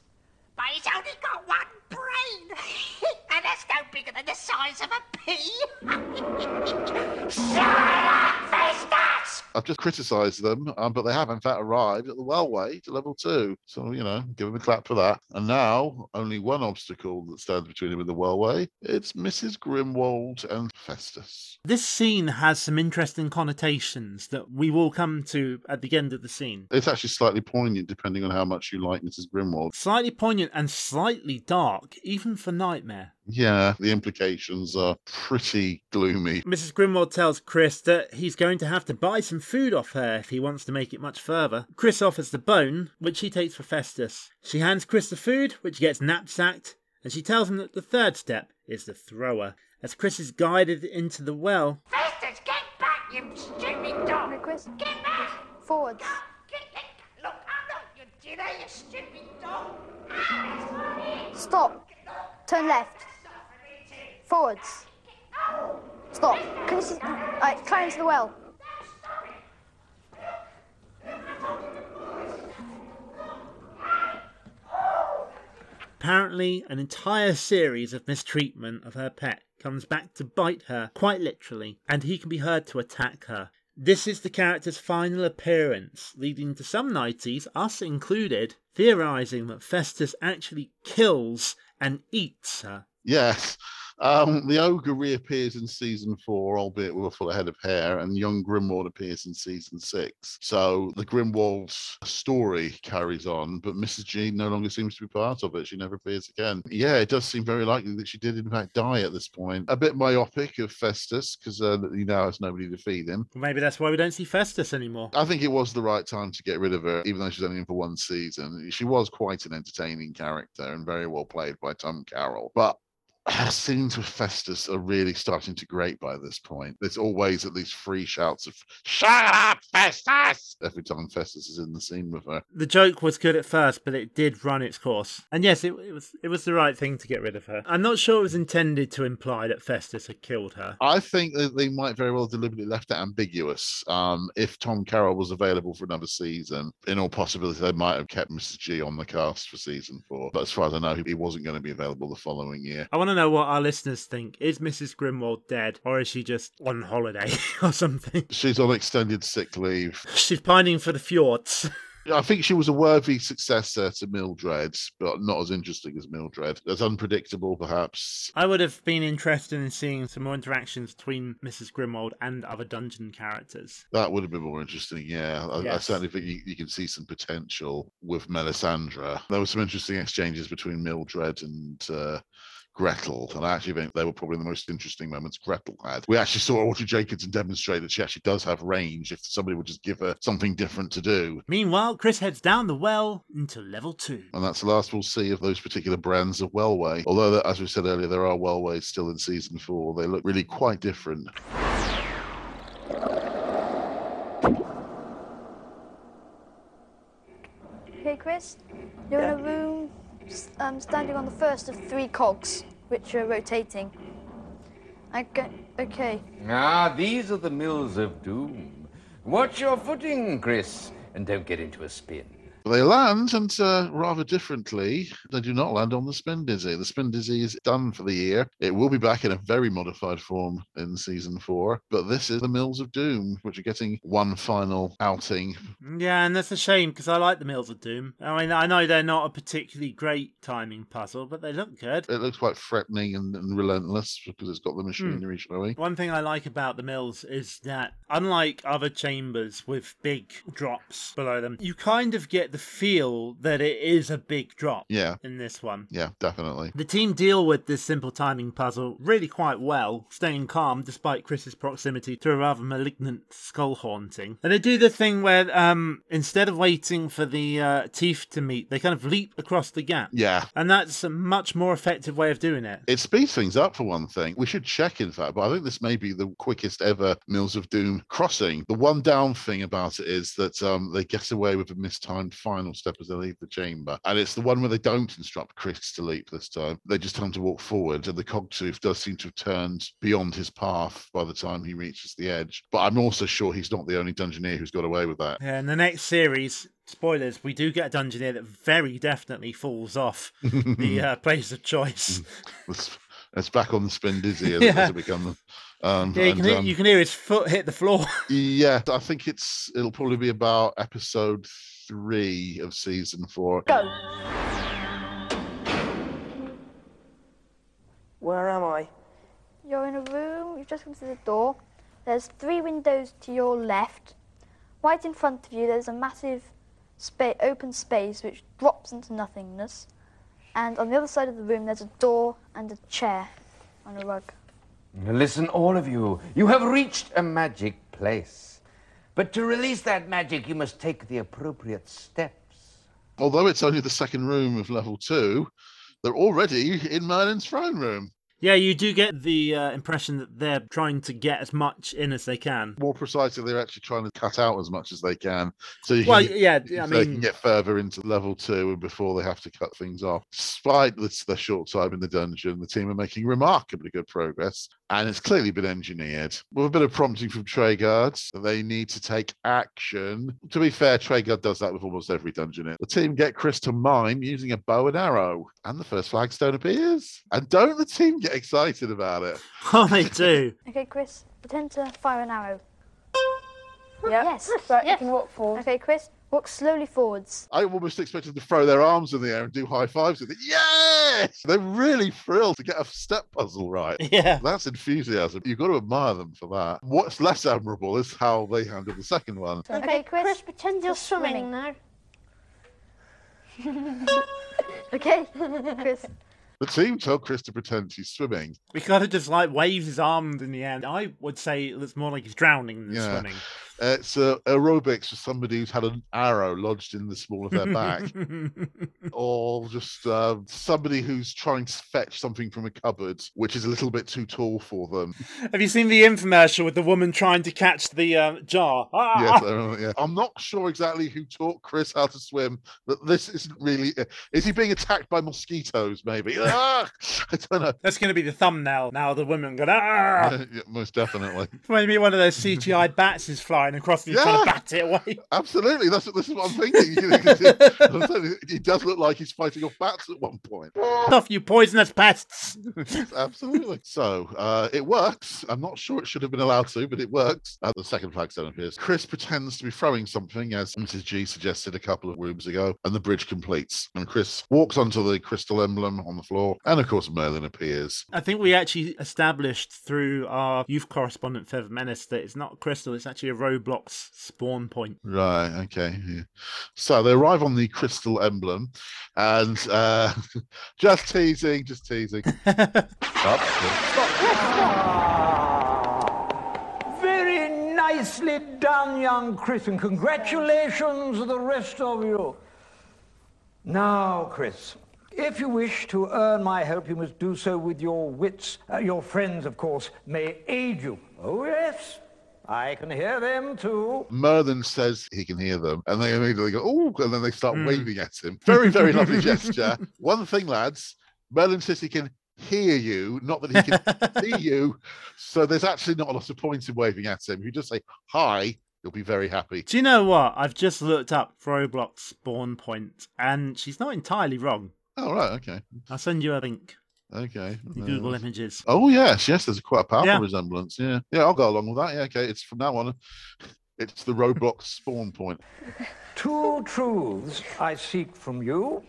but he's only got one brain. and that's no bigger than the size of a pea. Shut up, Festus! I've just criticised them, um, but they have in fact arrived at the wellway to level two. So, you know, give them a clap for that. And now, only one obstacle that stands between him and the wellway. It's Mrs. Grimwold and Festus. This scene has some interesting connotations that we will come to at the end of the scene. It's actually slightly poignant depending on how much you like Mrs. Grimwold. Slightly poignant and slightly dark, even for Knightmare. Yeah, the implications are pretty gloomy. Mrs. Grimwold tells Chris that he's going to have to buy some food off her if he wants to make it much further. Chris offers the bone, which he takes for Festus. She hands Chris the food, which gets knapsacked, and she tells him that the third step is the thrower. As Chris is guided into the well, Festus, get back, you stupid dog! Hey, Chris, Get back! forwards. Get, get, look, I'm not your dinner, you stupid dog! That's funny. Stop. Turn left. Forwards. Stop. Can you see? Alright, climb into the well. Apparently, an entire series of mistreatment of her pet comes back to bite her, quite literally, and he can be heard to attack her. This is the character's final appearance, leading to some nighties, us included, theorising that Festus actually kills and eats her. Yes. Um, the ogre reappears in season four, albeit with a full head of hair, and young Grimwold appears in season six. So the Grimwold's story carries on, but Mrs. G no longer seems to be part of it. She never appears again. Yeah, it does seem very likely that she did, in fact, die at this point. A bit myopic of Festus, because uh, he now has nobody to feed him. Maybe that's why we don't see Festus anymore. I think it was the right time to get rid of her, even though she's only in for one season. She was quite an entertaining character and very well played by Tom Karen. But scenes with Festus are really starting to grate by this point. There's always at least three shouts of "Shut up, Festus!" every time Festus is in the scene with her. The joke was good at first, but it did run its course. And yes, it, it was it was the right thing to get rid of her. I'm not sure it was intended to imply that Festus had killed her. I think that they might very well deliberately left it ambiguous. Um, if Tom Karen was available for another season, in all possibility, they might have kept Mrs. G on the cast for season four. But as far as I know, he wasn't going to be available the following year. I want to know what our listeners think. Is Mrs. Grimwold dead, or is she just on holiday or something? She's on extended sick leave. She's pining for the fjords. I think she was a worthy successor to Mildread, but not as interesting as Mildread. As unpredictable, perhaps. I would have been interested in seeing some more interactions between Mrs. Grimwold and other dungeon characters. That would have been more interesting, yeah. I, I certainly think you, you can see some potential with Mellisandre. There were some interesting exchanges between Mildread and uh, Gretel, and I actually think they were probably the most interesting moments Gretel had. We actually saw Audrey Jacobson demonstrate that she actually does have range if somebody would just give her something different to do. Meanwhile, Chris heads down the well into level two. And that's the last we'll see of those particular brands of Wellway. Although, as we said earlier, there are Wellways still in season four. They look really quite different. Okay, Chris, you're in a room s- um, standing on the first of three cogs, which are rotating. Okay, okay. Ah, these are the mills of doom. Watch your footing, Chris, and don't get into a spin. They land, and uh, rather differently, they do not land on the Spin Dizzy. The Spin Dizzy is done for the year. It will be back in a very modified form in season four, but this is the Mills of Doom, which are getting one final outing. Yeah, and that's a shame because I like the Mills of Doom. I mean, I know they're not a particularly great timing puzzle, but they look good. It looks quite threatening and, and relentless because it's got the machinery showing. One thing I like about the mills is that, unlike other chambers with big drops below them, you kind of get the feel that it is a big drop Yeah, in this one. yeah, definitely. The team deal with this simple timing puzzle really quite well, staying calm despite Chris's proximity to a rather malignant skull haunting. And they do the thing where, um, instead of waiting for the uh, teeth to meet, they kind of leap across the gap. Yeah. And that's a much more effective way of doing it. It speeds things up for one thing. We should check, in fact, but I think this may be the quickest ever Mills of Doom crossing. The one down thing about it is that um, they get away with a mistimed final step as they leave the chamber. And it's the one where they don't instruct Chris to leap this time. They just tell him to walk forward. And the cogtooth does seem to have turned beyond his path by the time he reaches the edge. But I'm also sure he's not the only Dungeoneer who's got away with that. Yeah, in the next series, spoilers, we do get a Dungeoneer that very definitely falls off the uh, place of choice. It's, back on the spin dizzy as, Yeah. as it becomes. Um, Yeah, you and, can, hear, um, you can hear his foot hit the floor. Yeah, I think it's it'll probably be about episode three of season four. Go. Where am I? You're in a room, you've just come to the door. There's three windows to your left. Right in front of you, there's a massive spa- open space which drops into nothingness. And on the other side of the room, there's a door and a chair on a rug. Listen, all of you. You have reached a magic place. But to release that magic, you must take the appropriate steps. Although it's only the second room of level two, they're already in Merlin's throne room. Yeah, you do get the uh, impression that they're trying to get as much in as they can. More precisely, they're actually trying to cut out as much as they can, so you Well, get, yeah, I they can get further into level two before they have to cut things off. Despite this, their short time in the dungeon, the team are making remarkably good progress, and it's clearly been engineered with a bit of prompting from Treguard. They need to take action. To be fair, Treguard does that with almost every dungeon. The team get Chris to mime using a bow and arrow, and the first flagstone appears. And don't the team get excited about it? oh, they do. Okay, Chris, pretend to fire an arrow. Yeah. Yes. Right, you yes. can walk forward. Okay, Chris, walk slowly forwards. I almost expected to throw their arms in the air and do high fives with it. Yes! They're really thrilled to get a step puzzle right. Yeah. That's enthusiasm. You've got to admire them for that. What's less admirable is how they handled the second one. Okay, Chris, pretend you're swimming now. Okay, Chris. The team tell Chris to pretend he's swimming. He kind of just like waves his arms in the air. I would say it looks more like he's drowning than Yeah. swimming. It's uh, aerobics for somebody who's had an arrow lodged in the small of their back, or just uh, somebody who's trying to fetch something from a cupboard, which is a little bit too tall for them. Have you seen the infomercial with the woman trying to catch the uh, jar? Ah! Yes, uh, yeah. I'm not sure exactly who taught Chris how to swim, but this isn't really. uh, Is he being attacked by mosquitoes? Maybe. I don't know. That's going to be the thumbnail now. The women going, ah! Yeah, most definitely. Maybe one of those CGI bats is flying across and he's trying to Yeah. bat it away. Absolutely, that's what this is what I'm thinking. he does look like he's fighting off bats at one point. Off, you poisonous pests. Absolutely. So uh, it works. I'm not sure it should have been allowed to, but it works. Uh, the second flagstone appears. Chris pretends to be throwing something, as Mrs. G suggested a couple of rooms ago, and the bridge completes. And Chris walks onto the crystal emblem on the floor, and of course Merlin appears. I think we actually established through our youth correspondent Feather Menace that it's not crystal, it's actually a Roblox spawn point. Right. Okay. yeah. So they arrive on the crystal emblem, and uh, just teasing, just teasing. Very nicely done, young Chris, and congratulations to the rest of you. Now, Chris, if you wish to earn my help, you must do so with your wits. Uh, your friends, of course, may aid you. Oh, yes, I can hear them too. Merlin says he can hear them, and they immediately go, "Oh!" and then they start waving at him. Very, very lovely gesture. One thing, lads, Merlin says he can hear you, not that he can see you. So there's actually not a lot of point in waving at him. If you just say hi, you'll be very happy. Do you know what? I've just looked up Roblox spawn point and she's not entirely wrong. Oh right, okay, I'll send you a link. okay. Uh, Google images. Oh yes, yes. There's quite a powerful Yeah. resemblance. Yeah, yeah. I'll go along with that. Yeah, okay. It's from now on. It's the Roblox spawn point. Two truths I seek from you,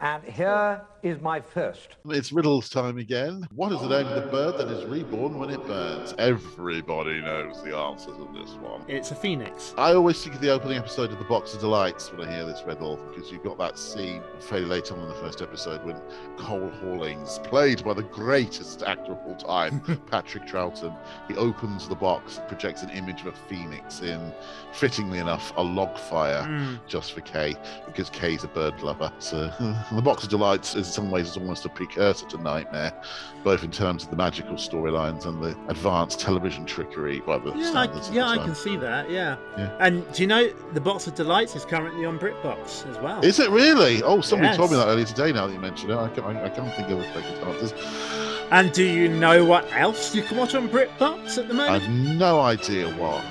and here is my first. It's riddles time again. What is the name of the bird that is reborn when it burns? Everybody knows the answers of this one. It's a phoenix. I always think of the opening episode of The Box of Delights when I hear this riddle, because you've got that scene fairly late on in the first episode when Cole Hawlings, played by the greatest actor of all time, Patrick Troughton, he opens the box, projects an image of a phoenix in, fittingly enough, a log fire Mm. just for Kay, because Kay's a bird lover. So The Box of Delights, in some ways, is almost a precursor to Knightmare, both in terms of the magical storylines and the advanced television trickery by the Yeah, I, yeah, I can see that. Yeah. Yeah. And do you know the Box of Delights is currently on BritBox as well? Is it really? Oh, somebody told me that earlier today. Now that you mention it, I can't, I, I can't think of the second answers. And do you know what else you can watch on BritBox at the moment? I've no idea what.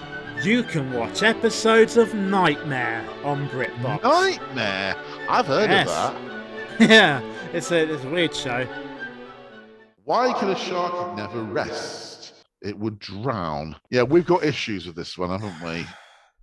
You can watch episodes of Knightmare on BritBox. Knightmare. I've heard Yes. of that. Yeah, it's a, it's a weird show. Why can a shark never rest? It would drown. Yeah, we've got issues with this one, haven't we?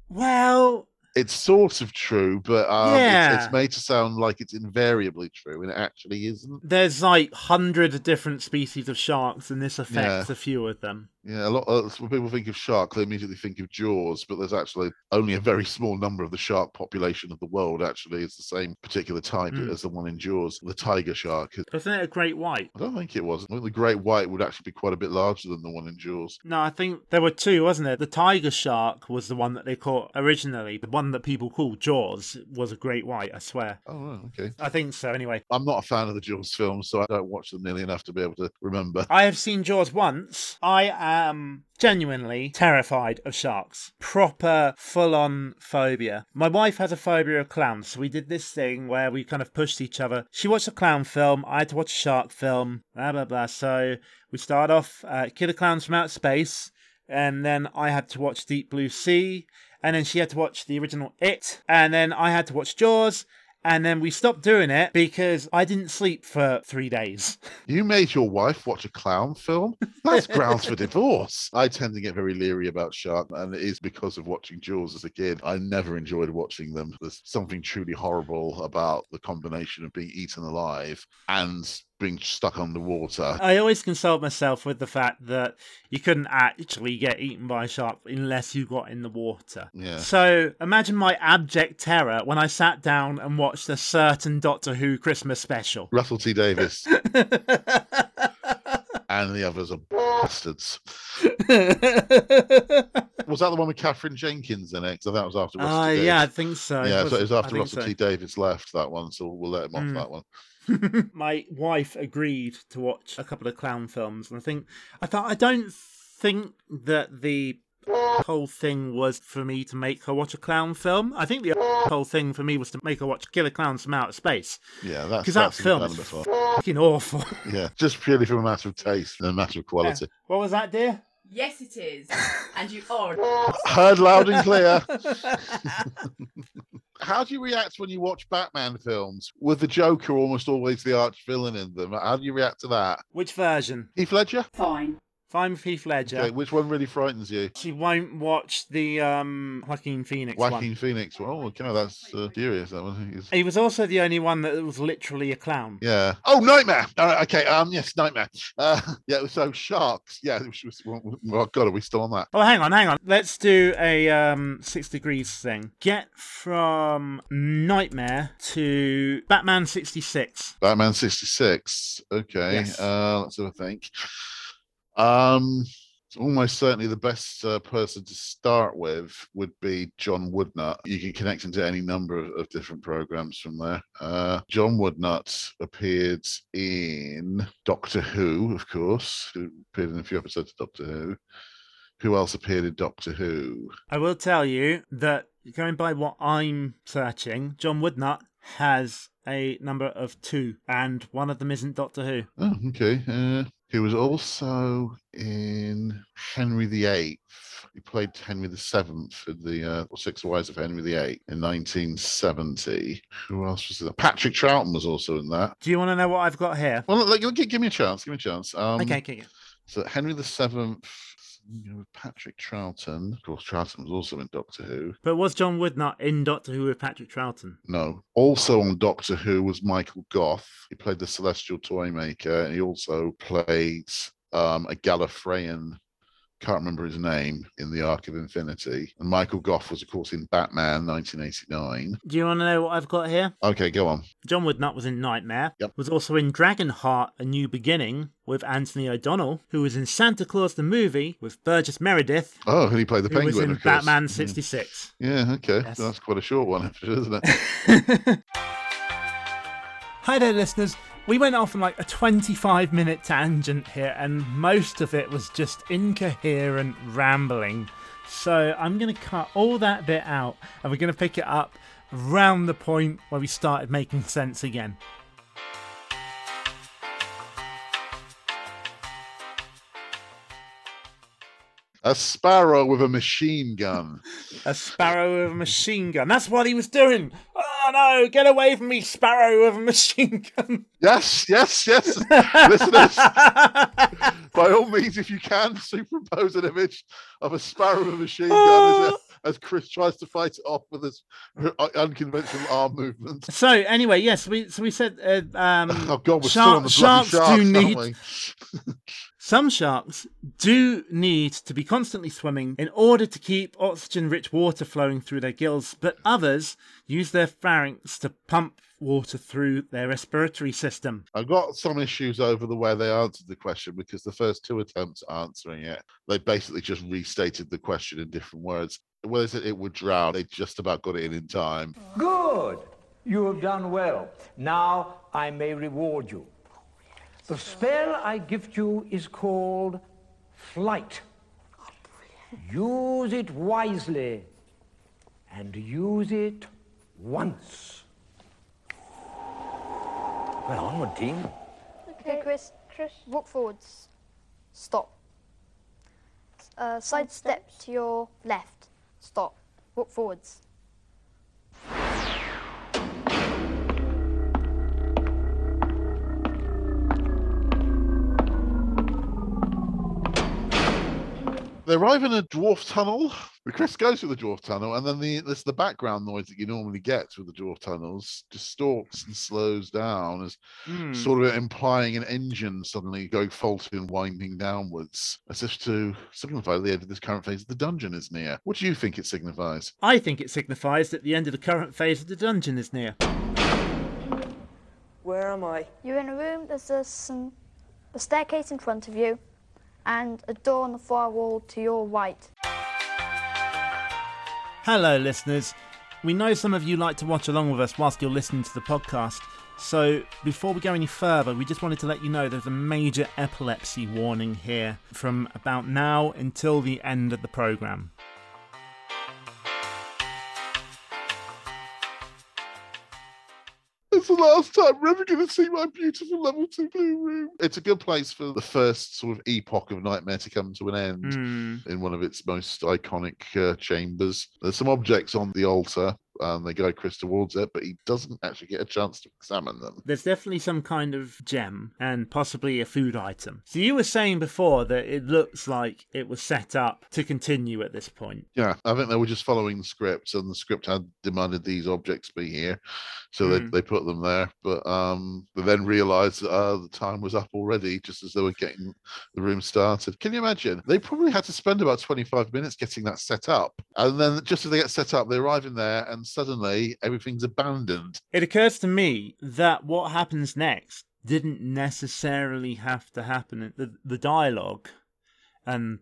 Well, It's sort of true, but um, it's, Yeah. it's made to sound like it's invariably true, and it actually isn't. there's like hundreds of different species of sharks, and this affects Yeah. a few of them. Yeah, a lot. Of, when people think of shark, they immediately think of Jaws, but there's actually only a very small number of the shark population of the world. Actually, is the same particular type Mm. as the one in Jaws, the tiger shark. Wasn't it a great white? I don't think it was. I think the great white would actually be quite a bit larger than the one in Jaws. No, I think there were two, wasn't there? The tiger shark was the one that they caught originally. The one that people called Jaws was a great white, I swear. Oh, okay. I think so, anyway. I'm not a fan of the Jaws films, so I don't watch them nearly enough to be able to remember. I have seen Jaws once. I am genuinely terrified of sharks. Proper full on phobia. My wife has a phobia of clowns, so we did this thing where we kind of pushed each other. She watched a clown film, I had to watch a shark film, blah blah blah. So we start off uh, Killer Clowns from Outer Space, and then I had to watch Deep Blue Sea, and then she had to watch the original It, and then I had to watch Jaws. And then we stopped doing it because I didn't sleep for three days. You made your wife watch a clown film? That's grounds for divorce. I tend to get very leery about shark, and it is because of watching Jaws as a kid. I never enjoyed watching them. There's something truly horrible about the combination of being eaten alive and being stuck underwater. I always console myself with the fact that you couldn't actually get eaten by a shark unless you got in the water. Yeah. So imagine my abject terror when I sat down and watched a certain Doctor Who Christmas special. Russell T Davies. and the others are bastards. was that the one with Katherine Jenkins in it? Because that was after Russell Uh, yeah, I think so. Yeah, Was so it was after Russell so. T. Davies left that one, so we'll let him off Mm. that one. my wife agreed to watch a couple of clown films, and I think I thought I don't think that the whole thing was for me to make her watch a clown film. I think the whole thing for me was to make her watch Killer Clowns from Outer Space. Yeah, that's because that film is before. fucking awful. Yeah, just purely from a matter of taste and a matter of quality. What was that, dear? Yes, it is. And you are. Heard loud and clear. How do you react when you watch Batman films with the Joker almost always the arch villain in them? How do you react to that? Which version? Heath Ledger? Fine. Fine with Heath Ledger. Okay, which one really frightens you? She won't watch the um, Joaquin Phoenix Joaquin one. Phoenix. Oh, okay, that's uh, curious. That one. He's- He was also the only one that was literally a clown. Yeah. Oh, Knightmare. All right. Okay. Um. Yes, Knightmare. Uh. Yeah. So sharks. Yeah. Which was. Well, God, are we still on that? Oh, hang on, hang on. Let's do a um, six degrees thing. Get from Knightmare to Batman 66. Batman sixty six. Okay. Yes. Uh. Let's have a think. Um. Almost certainly the best uh, person to start with would be John Woodnutt. You can connect him to any number of, of different programs from there. Uh, John Woodnutt appeared in Doctor Who, of course, who appeared in a few episodes of Doctor Who. Who else appeared in Doctor Who? I will tell you that going by what I'm searching, John Woodnutt has a number of two, and one of them isn't Doctor Who. Oh, okay. Uh, he was also in Henry VIII. He played Henry the Seventh in the uh, Six Wives of Henry VIII in 1970. Who else was there? Patrick Troughton was also in that. Do you want to know what I've got here? Well, like, give, me a chance. Give me a chance. Um, okay, okay, okay. So Henry the Seventh. You know, Patrick Troughton. Of course, Troughton was also in Doctor Who. But was John Woodnutt in Doctor Who with Patrick Troughton? No. Also on Doctor Who was Michael Gough. He played the Celestial Toymaker, and he also played um, a Gallifreyan. Can't remember his name in the Arc of Infinity. And Michael Gough was, of course, in Batman 1989. Do you want to know what I've got here? Okay, go on. John Woodnutt was in Knightmare. Yep. Was also in Dragonheart: A New Beginning with Anthony O'Donnell, who was in Santa Claus the movie with Burgess Meredith. Oh, and he played the who was Penguin, in of course. Batman Mm. 66. Yeah, okay. Yes. That's quite a short one, isn't it? Hi there, listeners. We went off on like a 25 minute tangent here, and most of it was just incoherent rambling. So I'm going to cut all that bit out, and we're going to pick it up around the point where we started making sense again. a sparrow with a machine gun. A sparrow with a machine gun. That's what he was doing. Oh no, get away from me, sparrow with a machine gun. Yes, yes, yes. Listeners, by all means, if you can, superimpose an image of a sparrow with a machine gun as, as Chris tries to fight it off with his unconventional arm movement. So anyway, yes, we so we said uh, um, Oh God, we're shark- still on the sharks sharks, do need? Some sharks do need to be constantly swimming in order to keep oxygen rich water flowing through their gills, but others use their pharynx to pump water through their respiratory system. I've got some issues over the way they answered the question because the first two attempts at answering it, they basically just restated the question in different words. Whether it said it would drown, they just about got it in in time. Good. You have done well. Now I may reward you. The spell I gift you is called flight. Use it wisely and use it once. Well, onward, team. Okay, Chris. Chris. Walk forwards. Stop. Uh, side step to your left. Stop. Walk forwards. They arrive in a dwarf tunnel. Chris goes through the dwarf tunnel, and then the there's the background noise that you normally get with the dwarf tunnels distorts and slows down, as Hmm. sort of implying an engine suddenly going faulty and winding downwards, as if to signify the end of this current phase of the dungeon is near. What do you think it signifies? I think it signifies that the end of the current phase of the dungeon is near. Where am I? You're in a room. There's uh, some a staircase in front of you, and a door on the far wall to your right. Hello, listeners. We know some of you like to watch along with us whilst you're listening to the podcast. So, before we go any further, we just wanted to let you know there's a major epilepsy warning here from about now until the end of the programme. The last time we're ever going to see my beautiful level two blue room. It's a good place for the first sort of epoch of Knightmare to come to an end Hmm. in one of its most iconic uh, chambers. There's some objects on the altar, and they guide Chris towards it, but he doesn't actually get a chance to examine them. There's definitely some kind of gem and possibly a food item. So, you were saying before that it looks like it was set up to continue at this point. Yeah, I think they were just following the script, and the script had demanded these objects be here, so Mm. they, they put them there. But um, they then realised that uh, the time was up already, just as they were getting the room started. Can you imagine? They probably had to spend about twenty-five minutes getting that set up, and then just as they get set up, they arrive in there, and suddenly everything's abandoned. It occurs to me that what happens next didn't necessarily have to happen. The, the dialogue and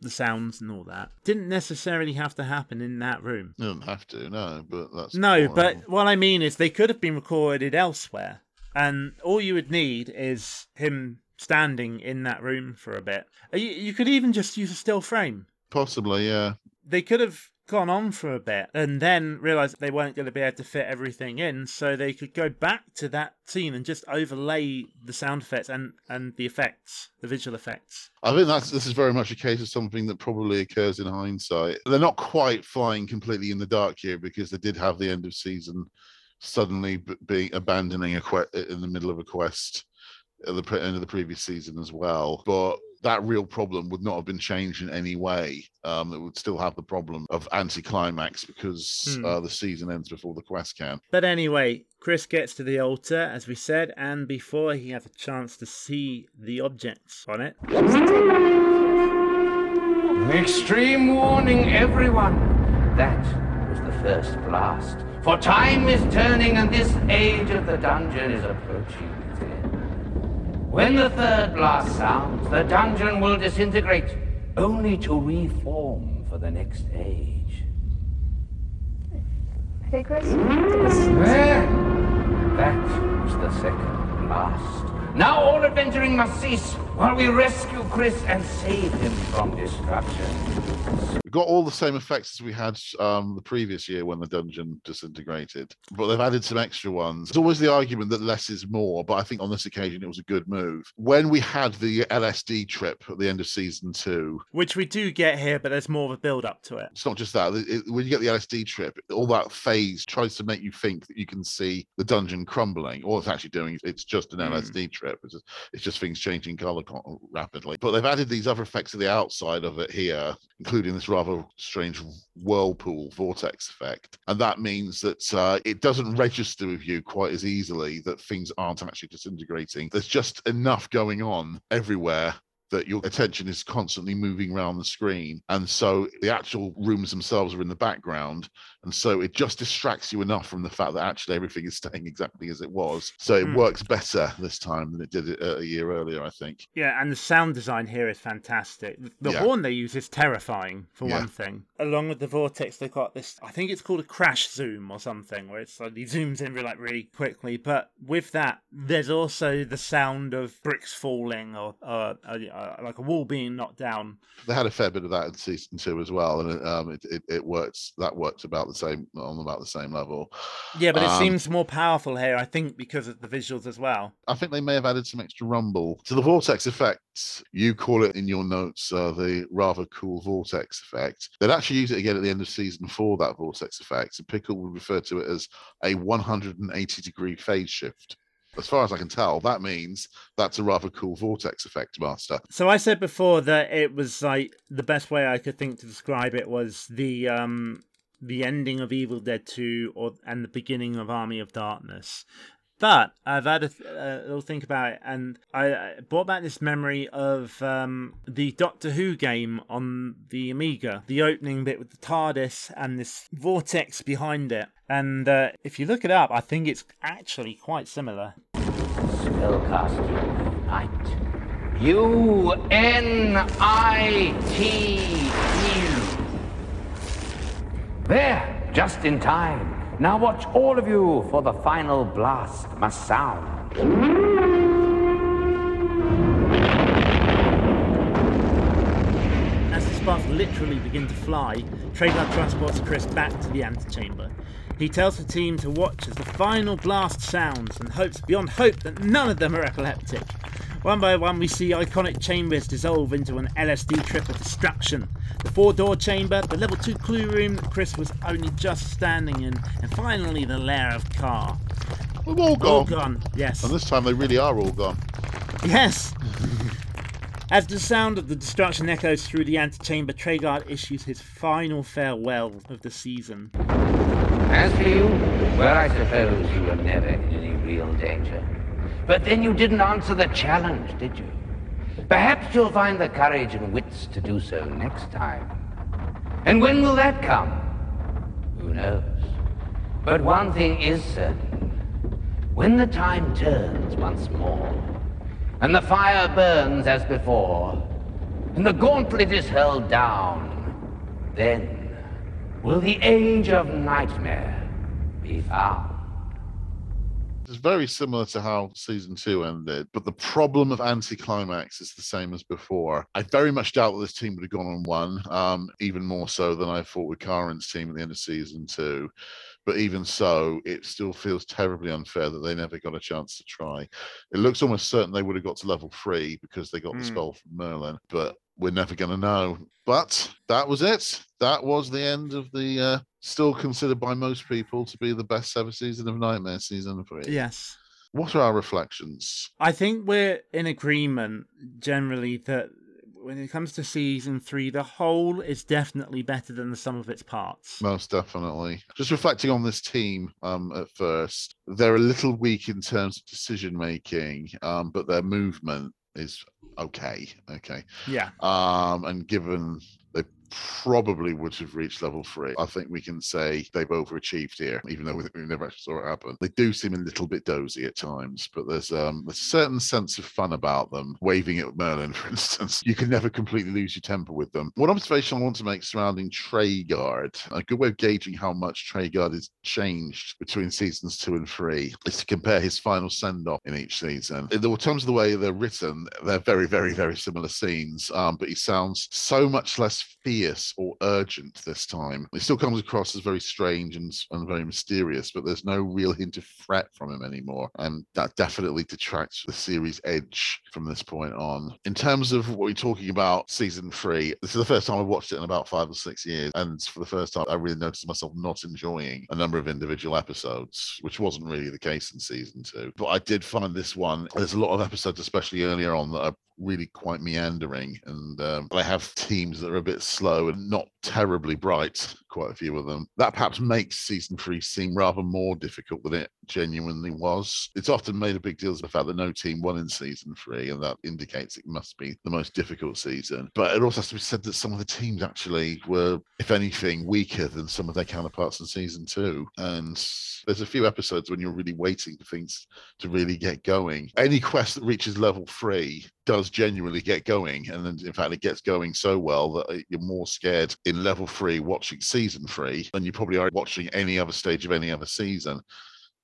the sounds and all that didn't necessarily have to happen in that room. Don't have to, no, but that's No, but what I mean is they could have been recorded elsewhere. And all you would need is him standing in that room for a bit. You, you could even just use a still frame. possibly, yeah. They could have gone on for a bit and then realized they weren't going to be able to fit everything in so they could go back to that scene and just overlay the sound effects and and the effects the visual effects I think that's this is very much a case of something that probably occurs in hindsight. They're not quite flying completely in the dark here because they did have the end of season suddenly being abandoning a quest in the middle of a quest at the end of the previous season as well. But that real problem would not have been changed in any way. Um, it would still have the problem of anticlimax because Hmm. uh, the season ends before the quest can. but anyway chris gets to the altar as we said and before he has a chance to see the objects on it An extreme warning, everyone. That was the first blast. For time is turning and this age of the dungeon is approaching its end. When the third blast sounds, the dungeon will disintegrate, only to reform for the next age. Okay, Chris? There. That was the second blast. Now all adventuring must cease while we rescue Chris and save him from destruction. Got all the same effects as we had um, the previous year when the dungeon disintegrated, but they've added some extra ones. There's always the argument that less is more, but I think on this occasion it was a good move. When we had the LSD trip at the end of season two, which we do get here but there's more of a build up to it it's not just that. it- when you get the LSD trip, all that phase tries to make you think that you can see the dungeon crumbling. All it's actually doing is it's just an Mm. LSD trip. It's just, it's just things changing color rapidly. But they've added these other effects to the outside of it here, including this rather strange whirlpool vortex effect. And that means that uh, it doesn't register with you quite as easily that things aren't actually disintegrating. There's just enough going on everywhere that your attention is constantly moving around the screen. And so the actual rooms themselves are in the background. And so it just distracts you enough from the fact that actually everything is staying exactly as it was. So it Hmm. works better this time than it did it a year earlier, I think. Yeah, and the sound design here is fantastic. The Yeah. horn they use is terrifying, for Yeah. one thing. Along with the vortex, they've got this. I think it's called a crash zoom or something, where it's like he zooms in really, like really quickly. But with that, there's also the sound of bricks falling or uh, uh, uh, like a wall being knocked down. They had a fair bit of that in season two as well. And it, um, it, it, it works, that works about the same, on about the same level. Yeah, but it Um, seems more powerful here, I think, because of the visuals as well. I think they may have added some extra rumble to the vortex effect. You call it in your notes uh, the rather cool vortex effect. They'd actually use it again at the end of season four, that vortex effect. And Pickle would refer to it as a 180 degree phase shift. As far as I can tell, that means that's a rather cool vortex effect, Master. So I said before that it was like the best way I could think to describe it was the um the ending of Evil Dead 2 or and the beginning of Army of Darkness. But I've had a, th- a little think about it, and I, I brought back this memory of um, the Doctor Who game on the Amiga, the opening bit with the TARDIS and this vortex behind it. And uh, if you look it up, I think it's actually quite similar. Spellcasting unite. U N I T U. There, just in time. Now watch all of you for the final blast must sound. As the sparks literally begin to fly, Treguard transports Chris back to the antechamber. He tells the team to watch as the final blast sounds and hopes beyond hope that none of them are epileptic. One by one, we see iconic chambers dissolve into an LSD trip of destruction. The four door chamber, the level 2 clue room that Chris was only just standing in, and finally the lair of Carr. We're all gone. All gone, yes. And this time they really are all gone. Yes! As the sound of the destruction echoes through the antechamber, Treguard issues his final farewell of the season. As for you, well, I suppose you were never in any real danger. But then you didn't answer the challenge, did you? Perhaps you'll find the courage and wits to do so next time. And when will that come? Who knows? But one thing is certain. When the time turns once more, and the fire burns as before, and the gauntlet is hurled down, then will the age of Knightmare be found. It's very similar to how season two ended, but the problem of anticlimax is the same as before. I very much doubt that this team would have gone on one, um, even more so than I thought with Karin's team at the end of season two. But even so, it still feels terribly unfair that they never got a chance to try. It looks almost certain they would have got to level three because they got the Hmm. spell from Merlin, but we're never going to know. But that was it. That was the end of the uh, still considered by most people to be the best ever season of Knightmare season three. Yes. What are our reflections? I think we're in agreement generally that when it comes to season three, the whole is definitely better than the sum of its parts. Most definitely. Just reflecting on this team um, at first, they're a little weak in terms of decision making, um, but their movement is okay. Okay. Yeah. Um, and given probably would have reached level three, I think we can say they've overachieved here, even though we never actually saw it happen. They do seem a little bit dozy at times, but there's um, a certain sense of fun about them. Waving at Merlin, for instance, you can never completely lose your temper with them. One observation I want to make surrounding Treguard, a good way of gauging how much Treguard has changed between seasons two and three, is to compare his final send off in each season. In terms of the way they're written, they're very, very, very similar scenes, um, but he sounds so much less fierce or urgent this time. It still comes across as very strange and, and very mysterious, but there's no real hint of threat from him anymore. And that definitely detracts the series edge from this point on. In terms of what we're talking about, season three, this is the first time I've watched it in about five or six years. And for the first time, I really noticed myself not enjoying a number of individual episodes, which wasn't really the case in season two. But I did find this one, there's a lot of episodes, especially earlier on, that are really quite meandering and um, they have teams that are a bit slow and not terribly bright quite a few of them. That perhaps makes season three seem rather more difficult than it genuinely was. It's often made a big deal of the fact that no team won in season three and that indicates it must be the most difficult season. But it also has to be said that some of the teams actually were if anything weaker than some of their counterparts in season two. And there's a few episodes when you're really waiting for things to really get going. Any quest that reaches level three does genuinely get going. And then in fact it gets going so well that you're more scared in level three watching season three than you probably are watching any other stage of any other season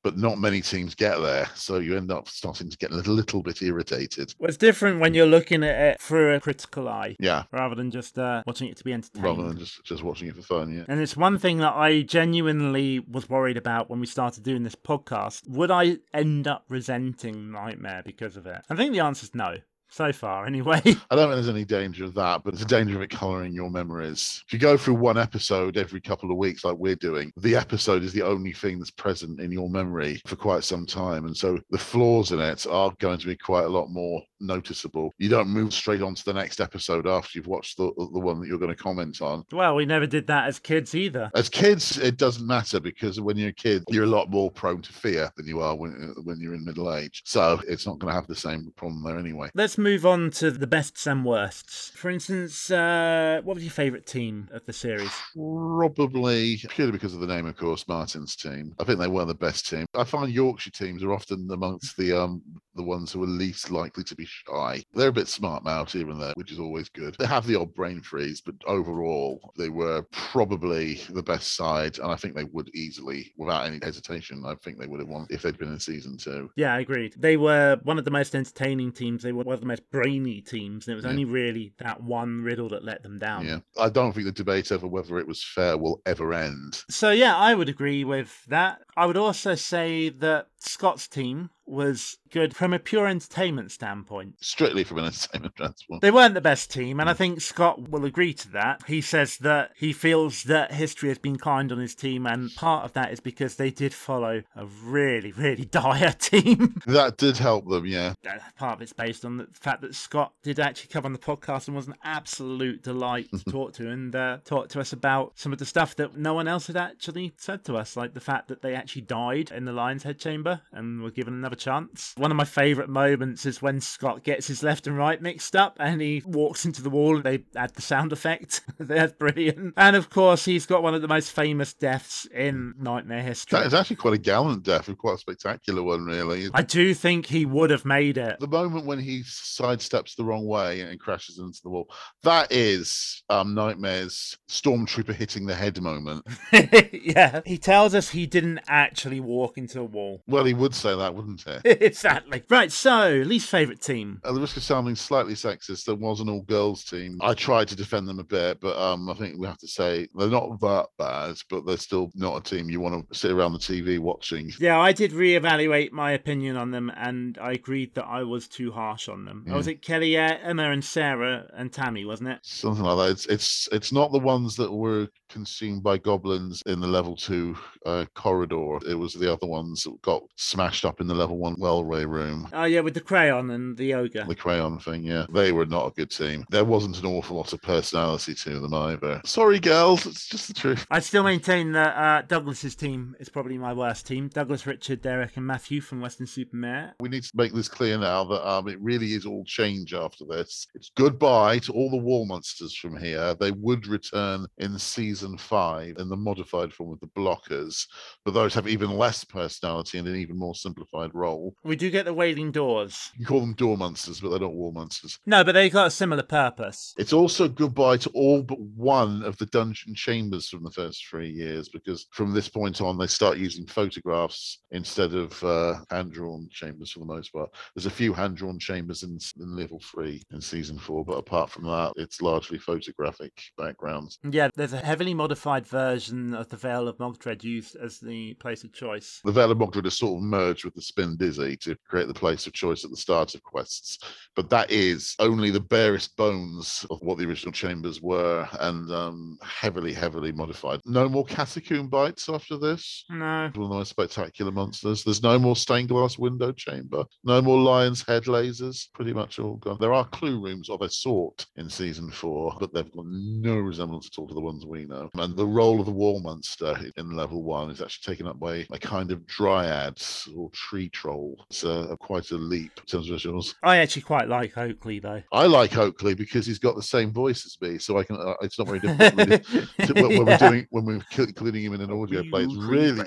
but not many teams get there so you end up starting to get a little, little bit irritated Well, it's different when you're looking at it through a critical eye. Yeah. Rather than just uh, watching it to be entertained. rather than just just watching it for fun yeah And it's one thing that I genuinely was worried about when we started doing this podcast. Would I end up resenting Knightmare because of it? I think the answer is no. So far, anyway. I don't think there's any danger of that, but it's a danger of it colouring your memories. If you go through one episode every couple of weeks, like we're doing, the episode is the only thing that's present in your memory for quite some time. And so the flaws in it are going to be quite a lot more noticeable. You don't move straight on to the next episode after you've watched the, the one that you're going to comment on. Well, we never did that as kids either. As kids, it doesn't matter because when you're a kid, you're a lot more prone to fear than you are when, when you're in middle age. So it's not going to have the same problem there anyway. Let's move on to the bests and worsts. For instance, uh, what was your favourite team of the series? Probably purely because of the name, of course, Martin's team. I think they were the best team. I find Yorkshire teams are often amongst the um the ones who are least likely to be shy. They're a bit smart mouth even there, which is always good. They have the odd brain freeze, but overall they were probably the best side, and I think they would easily, without any hesitation, I think they would have won if they'd been in season two. Yeah, I agreed. They were one of the most entertaining teams. They were one of the most brainy teams, and it was Yeah. only really that one riddle that let them down. Yeah, I don't think the debate over whether it was fair will ever end. So yeah, I would agree with that. I would also say that Scott's team was good from a pure entertainment standpoint. Strictly from an entertainment standpoint. They weren't the best team, and I think Scott will agree to that. He says that he feels that history has been kind on his team, and part of that is because they did follow a really, really dire team. That did help them, yeah. Uh, part of it's based on the fact that Scott did actually come on the podcast and was an absolute delight to talk to and uh, talk to us about some of the stuff that no one else had actually said to us, like the fact that they actually died in the Lion's Head chamber and were given another chance. One of my favourite moments is when Scott gets his left and right mixed up and he walks into the wall and they add the sound effect. That's brilliant. And of course, he's got one of the most famous deaths in Knightmare history. That is actually quite a gallant death and quite a spectacular one, really. I do think he would have made it. The moment when he sidesteps the wrong way and crashes into the wall, that is um, Knightmare's stormtrooper hitting the head moment. yeah, he tells us he didn't actually walk into a wall. Well, he would say that, wouldn't he? exactly. Right, so, least favourite team. At the risk of sounding slightly sexist, there was an all girls team. I tried to defend them a bit, but um, I think we have to say they're not that bad, but they're still not a team you want to sit around the TV watching. Yeah, I did reevaluate my opinion on them and I agreed that I was too harsh on them. Yeah. Was it Kelly, uh, Emma, and Sarah and Tammy, wasn't it? Something like that. It's it's it's not the ones that were consumed by goblins in the level two uh, corridor. It was the other ones that got smashed up in the level one wellway room. Oh, yeah, with the crayon and the ogre. The crayon thing, yeah. They were not a good team. There wasn't an awful lot of personality to them either. Sorry, girls, it's just the truth. I still maintain that uh, Douglas's team is probably my worst team. Douglas, Richard, Derek, and Matthew from Weston-super-Mare. We need to make this clear now that um, it really is all change after this. It's goodbye to all the wall monsters from here. They would return in season five in the modified form of the blockers, but those have even less personality and an even more simplified role. We do get the Wailing Doors. You call them door monsters, but they're not wall monsters. No, but they've got a similar purpose. It's also goodbye to all but one of the dungeon chambers from the first three years, because from this point on, they start using photographs instead of uh, hand drawn chambers for the most part. There's a few hand drawn chambers in, in level three in season four, but apart from that, it's largely photographic backgrounds. Yeah, there's a heavily modified version of the Vale of Mogdred used as the place of choice. The Vale of Mogdred is sort of merged with the Spin Dizzy to create the place of choice at the start of quests, but that is only the barest bones of what the original chambers were and um, heavily, heavily modified. No more catacomb bites after this. No. One of the most spectacular monsters. There's no more stained glass window chamber. No more lion's head lasers. Pretty much all gone. There are clue rooms of a sort in season four, but they've got no resemblance at all to the ones we know. And the role of the wall monster in level one is actually taken up by a kind of dryad or tree troll. It's uh, quite a leap in terms of visuals. I actually quite like Oakley, though. I like Oakley because he's got the same voice as me, so I can. Uh, it's not very difficult really, to, when, when we're doing when we're cl- including him in an audio play. It's really,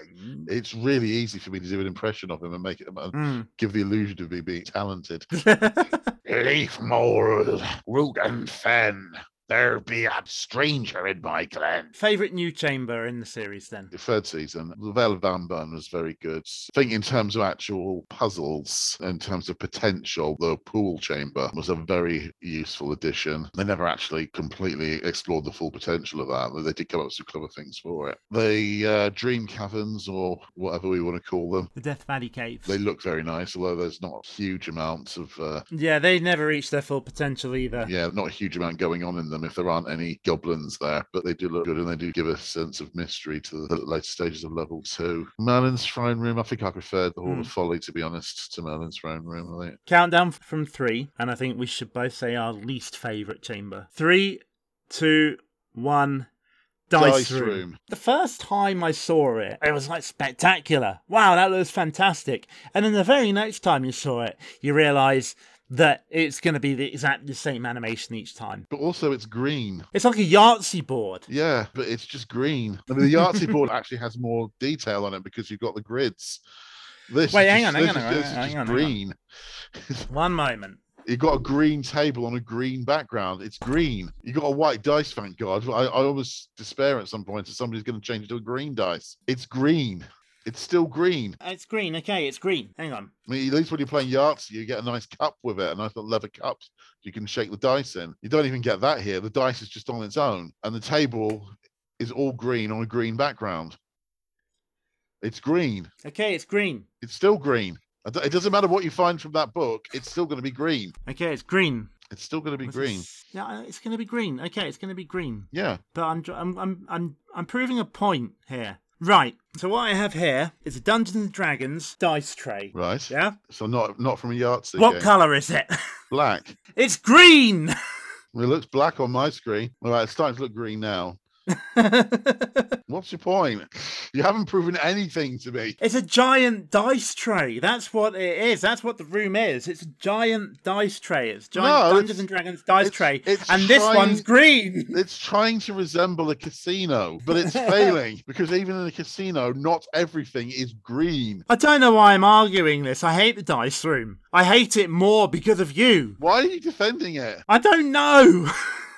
it's really easy for me to do an impression of him and make it and Mm. give the illusion of me being talented. Leaf mold, root and fen. There be a stranger in my clan. Favourite new chamber in the series, then? The third season, the Vale of Van Burn was very good. I think in terms of actual puzzles, in terms of potential, the pool chamber was a very useful addition. They never actually completely explored the full potential of that, but they did come up with some clever things for it. The uh, Dream Caverns, or whatever we want to call them, The Death Valley Caves. they look very nice, although there's not huge amounts of uh, Yeah, they never reached their full potential either. yeah, not a huge amount going on in them if there aren't any goblins there, but they do look good and they do give a sense of mystery to the later stages of level two. Merlin's Throne Room, I think I preferred the Hall Hmm. of Folly, to be honest, to Merlin's Throne Room. I think. Countdown from three, and I think we should both say our least favourite chamber. Three, two, one. Dice, Dice room. room. The first time I saw it, it was like spectacular. Wow, that looks fantastic. And then the very next time you saw it, you realise that it's going to be the exactly the same animation each time. But also, it's green. It's like a Yahtzee board. Yeah, but it's just green. I mean, the Yahtzee board actually has more detail on it because you've got the grids. This Wait, hang on, hang on, is- this is hang on, hang on. green. One moment. You've got a green table on a green background. It's green. You've got a white dice, thank God. I, I always despair at some point that somebody's going to change it to a green dice. It's green. It's still green. It's green. Okay, it's green. Hang on. I mean, at least when you're playing Yahtzee, you get a nice cup with it, a nice little leather cup you can shake the dice in. You don't even get that here. The dice is just on its own, and the table is all green on a green background. It's green. Okay, it's green. It's still green. It doesn't matter what you find from that book. It's still going to be green. Okay, it's green. It's still going to be Was green. it- Yeah, it's going to be green. Okay, it's going to be green. Yeah. But I'm, I'm, I'm, I'm, I'm proving a point here. Right. So what I have here is a Dungeons and Dragons dice tray. Right. Yeah. So not not from a Yahtzee. What game. color is it? Black. It's green. It looks black on my screen. All right, it's starting to look green now. What's your point? You haven't proven anything to me. It's a giant dice tray. That's what it is. That's what the room is. It's a giant dice tray. It's giant No, Dungeons it's- and Dragons dice tray. It's and this one's green. It's trying to resemble a casino, but it's failing because even in a casino, not everything is green. I don't know why I'm arguing this. I hate the dice room. I hate it more because of you. Why are you defending it? I don't know.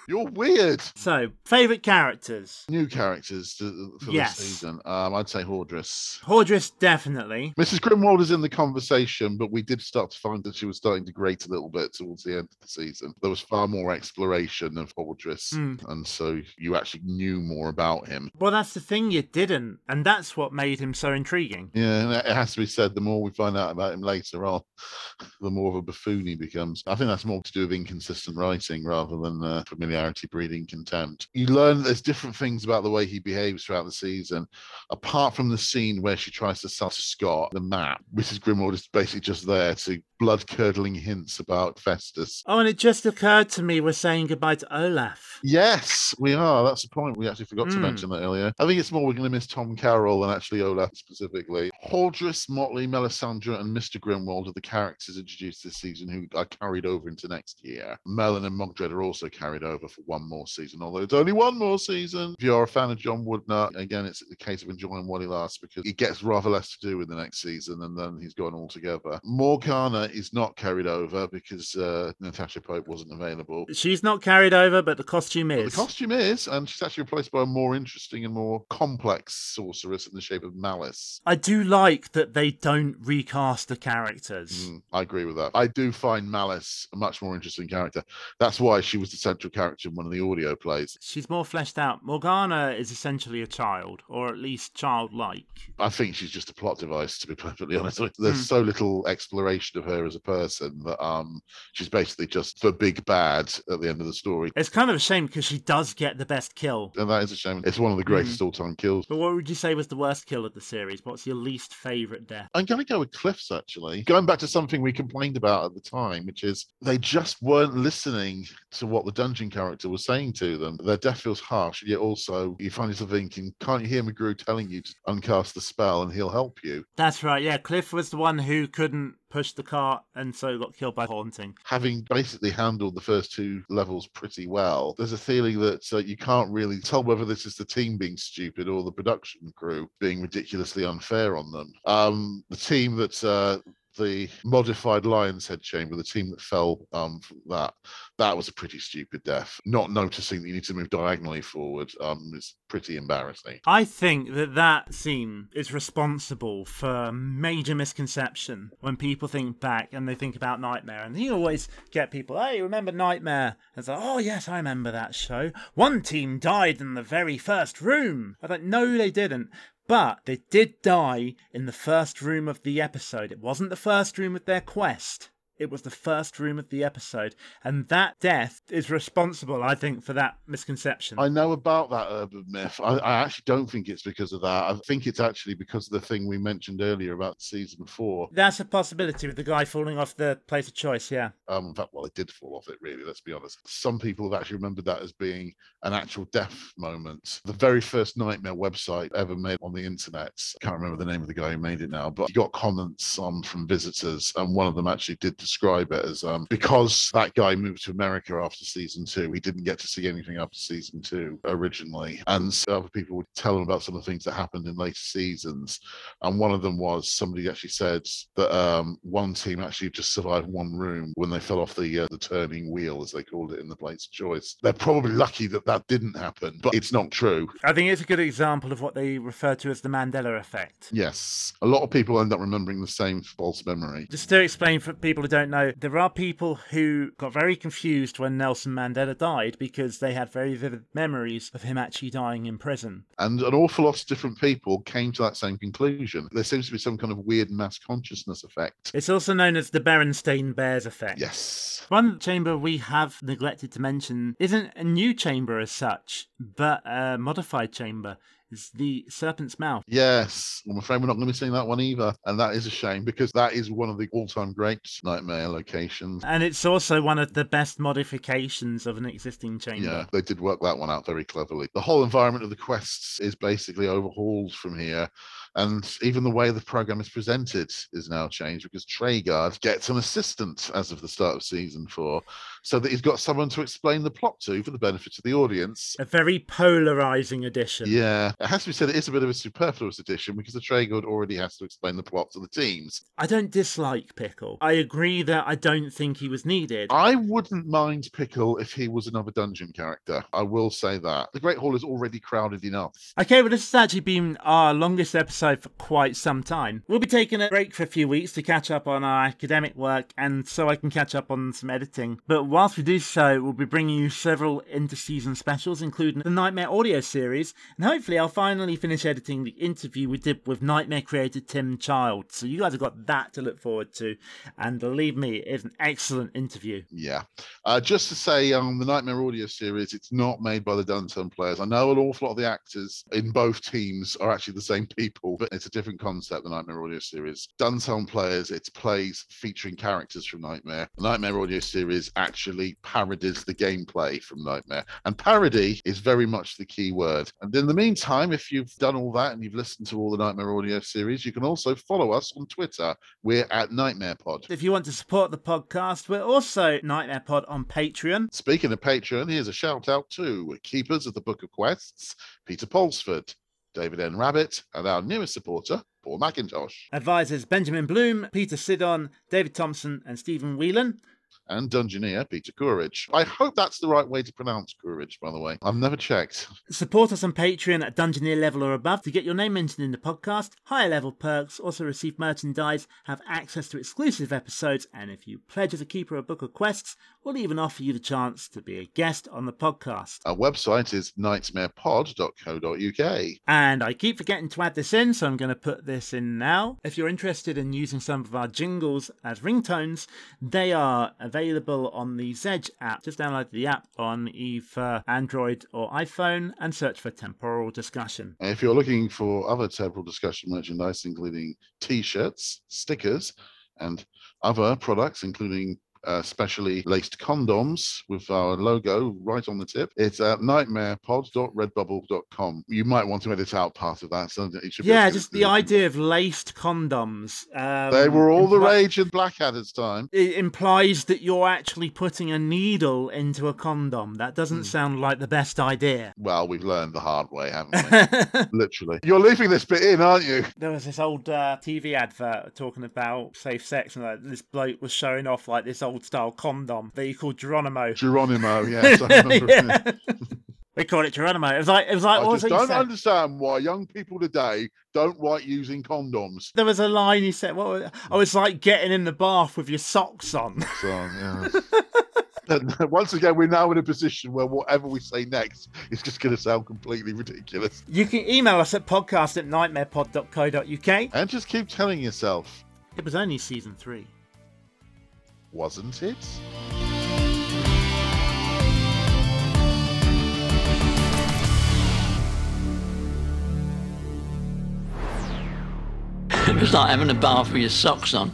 You're weird. So, favorite characters. New characters to, for Yes. this season. Um, I'd say Hordriss. Hordriss, definitely. Mrs. Grimwold is in the conversation, but we did start to find that she was starting to grate a little bit towards the end of the season. There was far more exploration of Hordriss, Hmm. and so you actually knew more about him. Well, that's the thing, you didn't. And that's what made him so intriguing. Yeah, it has to be said, the more we find out about him later on, the more of a buffoon he becomes. I think that's more to do with inconsistent writing rather than uh, familiarity breeding contempt. You learn there's different things about the way he behaves throughout the season, apart from the scene where she tries to sell to Scott the map. Mrs. Grimwold is basically just there to blood curdling hints about Festus. Oh, and it just occurred to me we're saying goodbye to Olaf. Yes, we are. That's the point. We actually forgot to Hmm. mention that earlier. I think it's more we're going to miss Tom Karen than actually Olaf specifically. Hordriss, Motley, Mellisandre, and Mr. Grimwold are the characters introduced this season who are carried over into next year. Merlin and Mogdred are also carried over for one more season, although it's only one more season. If you're a fan of John Woodnutt, again, it's a case of enjoying what he lasts because he gets rather less to do in the next season and then he's gone altogether. Morgana is not carried over because uh, Natasha Pope wasn't available. She's not carried over, but the costume But is. The costume is, and she's actually replaced by a more interesting and more complex sorceress in the shape of Malice. I do like that they don't recast the characters. Mm, I agree with that. I do find Malice a much more interesting character. That's why she was the central character in one of the audio plays. She's more fleshed out. Morgana is essentially a child, or at least childlike. I think she's just a plot device, to be perfectly honest. There's Hmm. so little exploration of her as a person that um she's basically just the big bad at the end of the story. It's kind of a shame because she does get the best kill. And that is a shame. It's one of the greatest all-time kills. But what would you say was the worst kill of the series? What's your least favourite death? I'm going to go with Cliffs actually. Going back to something we complained about at the time, which is they just weren't listening to what the dungeon character was saying to them. Their death feels harsh, yet also you find yourself thinking, can't you hear McGrew telling you to uncast the spell and he'll help you? That's right, yeah. Cliff was the one who couldn't push the cart and so got killed by haunting. Having basically handled the first two levels pretty well, there's a feeling that uh, you can't really tell whether this is the team being stupid or the production crew being ridiculously unfair on them. Um, the team that uh, the modified Lion's Head chamber, the team that fell um, from that, that was a pretty stupid death. Not noticing that you need to move diagonally forward um, is pretty embarrassing. I think that that scene is responsible for major misconception when people think back and they think about Knightmare. And you always get people, hey, remember Knightmare? And it's like, oh, yes, I remember that show. One team died in the very first room. I thought, no, they didn't. But they did die in the first room of the episode. It wasn't the first room of their quest. It was the first room of the episode. And that death is responsible, I think, for that misconception. I know about that urban myth. I, I actually don't think it's because of that. I think it's actually because of the thing we mentioned earlier about season four. That's a possibility with the guy falling off the place of choice, yeah. Um, in fact, well, it did fall off it, really, let's be honest. Some people have actually remembered that as being an actual death moment. The very first Knightmare website ever made on the internet, I can't remember the name of the guy who made it now, but he got comments on from visitors, and one of them actually did describe it as um, because that guy moved to America after season two, he didn't get to see anything after season two originally. And so other people would tell him about some of the things that happened in later seasons. And one of them was somebody actually said that um, one team actually just survived one room when they fell off the uh, the turning wheel, as they called it in the Place of Choice. They're probably lucky that that didn't happen, but it's not true. I think it's a good example of what they refer to as the Mandela effect. Yes, a lot of people end up remembering the same false memory. Just to explain for people who don't know, there are people who got very confused when Nelson Mandela died because they had very vivid memories of him actually dying in prison. And an awful lot of different people came to that same conclusion. There seems to be some kind of weird mass consciousness effect. It's also known as the Berenstain Bears effect. Yes. One chamber we have neglected to mention isn't a new chamber as such, but a modified chamber. Is the Serpent's Mouth. Yes, I'm afraid we're not going to be seeing that one either. And that is a shame because that is one of the all time great Knightmare locations. And it's also one of the best modifications of an existing chamber. Yeah, they did work that one out very cleverly. The whole environment of the quests is basically overhauled from here. And even the way the program is presented is now changed because Treguard gets an assistant as of the start of season four, so that he's got someone to explain the plot to for the benefit of the audience. A very polarizing addition. Yeah, it has to be said it is a bit of a superfluous addition because the Treguard already has to explain the plot to the teams. I don't dislike Pickle. I agree that I don't think he was needed. I wouldn't mind Pickle if he was another dungeon character. I will say that. The Great Hall is already crowded enough. Okay, well, this has actually been our longest episode for quite some time. We'll be taking a break for a few weeks to catch up on our academic work and so I can catch up on some editing. But whilst we do so, we'll be bringing you several inter-season specials, including the Knightmare audio series, and hopefully I'll finally finish editing the interview we did with Knightmare creator Tim Child. So you guys have got that to look forward to, and believe me, it's an excellent interview. Yeah. Uh, just to say, um, the Knightmare audio series, it's not made by the Duntone players. I know an awful lot of the actors in both teams are actually the same people, but it's a different concept, the Knightmare audio series. Duntone players, it's plays featuring characters from Knightmare. The Knightmare audio series actually parodies the gameplay from Knightmare. And parody is very much the key word. And in the meantime, if you've done all that and you've listened to all the Knightmare audio series, you can also follow us on Twitter. We're at Knightmare Pod. If you want to support the podcast, we're also Knightmare Pod on Patreon. Speaking of Patreon, here's a shout out to Keepers of the Book of Quests, Peter Polsford, David N. Rabbit, and our newest supporter, Paul McIntosh. Advisors Benjamin Bloom, Peter Sidon, David Thompson, and Stephen Whelan. And Dungeoneer Peter Courage. I hope that's the right way to pronounce Courage, by the way. I've never checked. Support us on Patreon at Dungeoneer level or above to get your name mentioned in the podcast, higher level perks, also receive merchandise, have access to exclusive episodes, and if you pledge as a keeper of Book of Quests, we'll even offer you the chance to be a guest on the podcast. Our website is knightmarepod.co.uk. And I keep forgetting to add this in, so I'm going to put this in now. If you're interested in using some of our jingles as ringtones, they are available on the Zedge app. Just download the app on either Android or iPhone and search for Temporal Discussion. If you're looking for other Temporal Discussion merchandise, including t shirts, stickers, and other products, including uh, specially laced condoms with our logo right on the tip. It's at knightmarepod.redbubble.com. You might want to edit out part of that. So it should be Yeah, just the idea of laced condoms. Um, they were all the rage in Blackadder's time. It implies that you're actually putting a needle into a condom. That doesn't sound like the best idea. Well, we've learned the hard way, haven't we? Literally. You're leaving this bit in, aren't you? There was this old uh, TV advert talking about safe sex, and like, this bloke was showing off like this old style condom that he called Geronimo. Geronimo, yes, Yeah. we called it Geronimo. It was like it was like I just don't understand why young people today don't like using condoms. There was a line he said. What? Was, I was like getting in the bath with your socks on. So, yeah. Once again, we're now in a position where whatever we say next is just going to sound completely ridiculous. You can email us at podcast at knightmarepod.co.uk. And just keep telling yourself, It was only season three. Wasn't it? It was like having a bath with your socks on.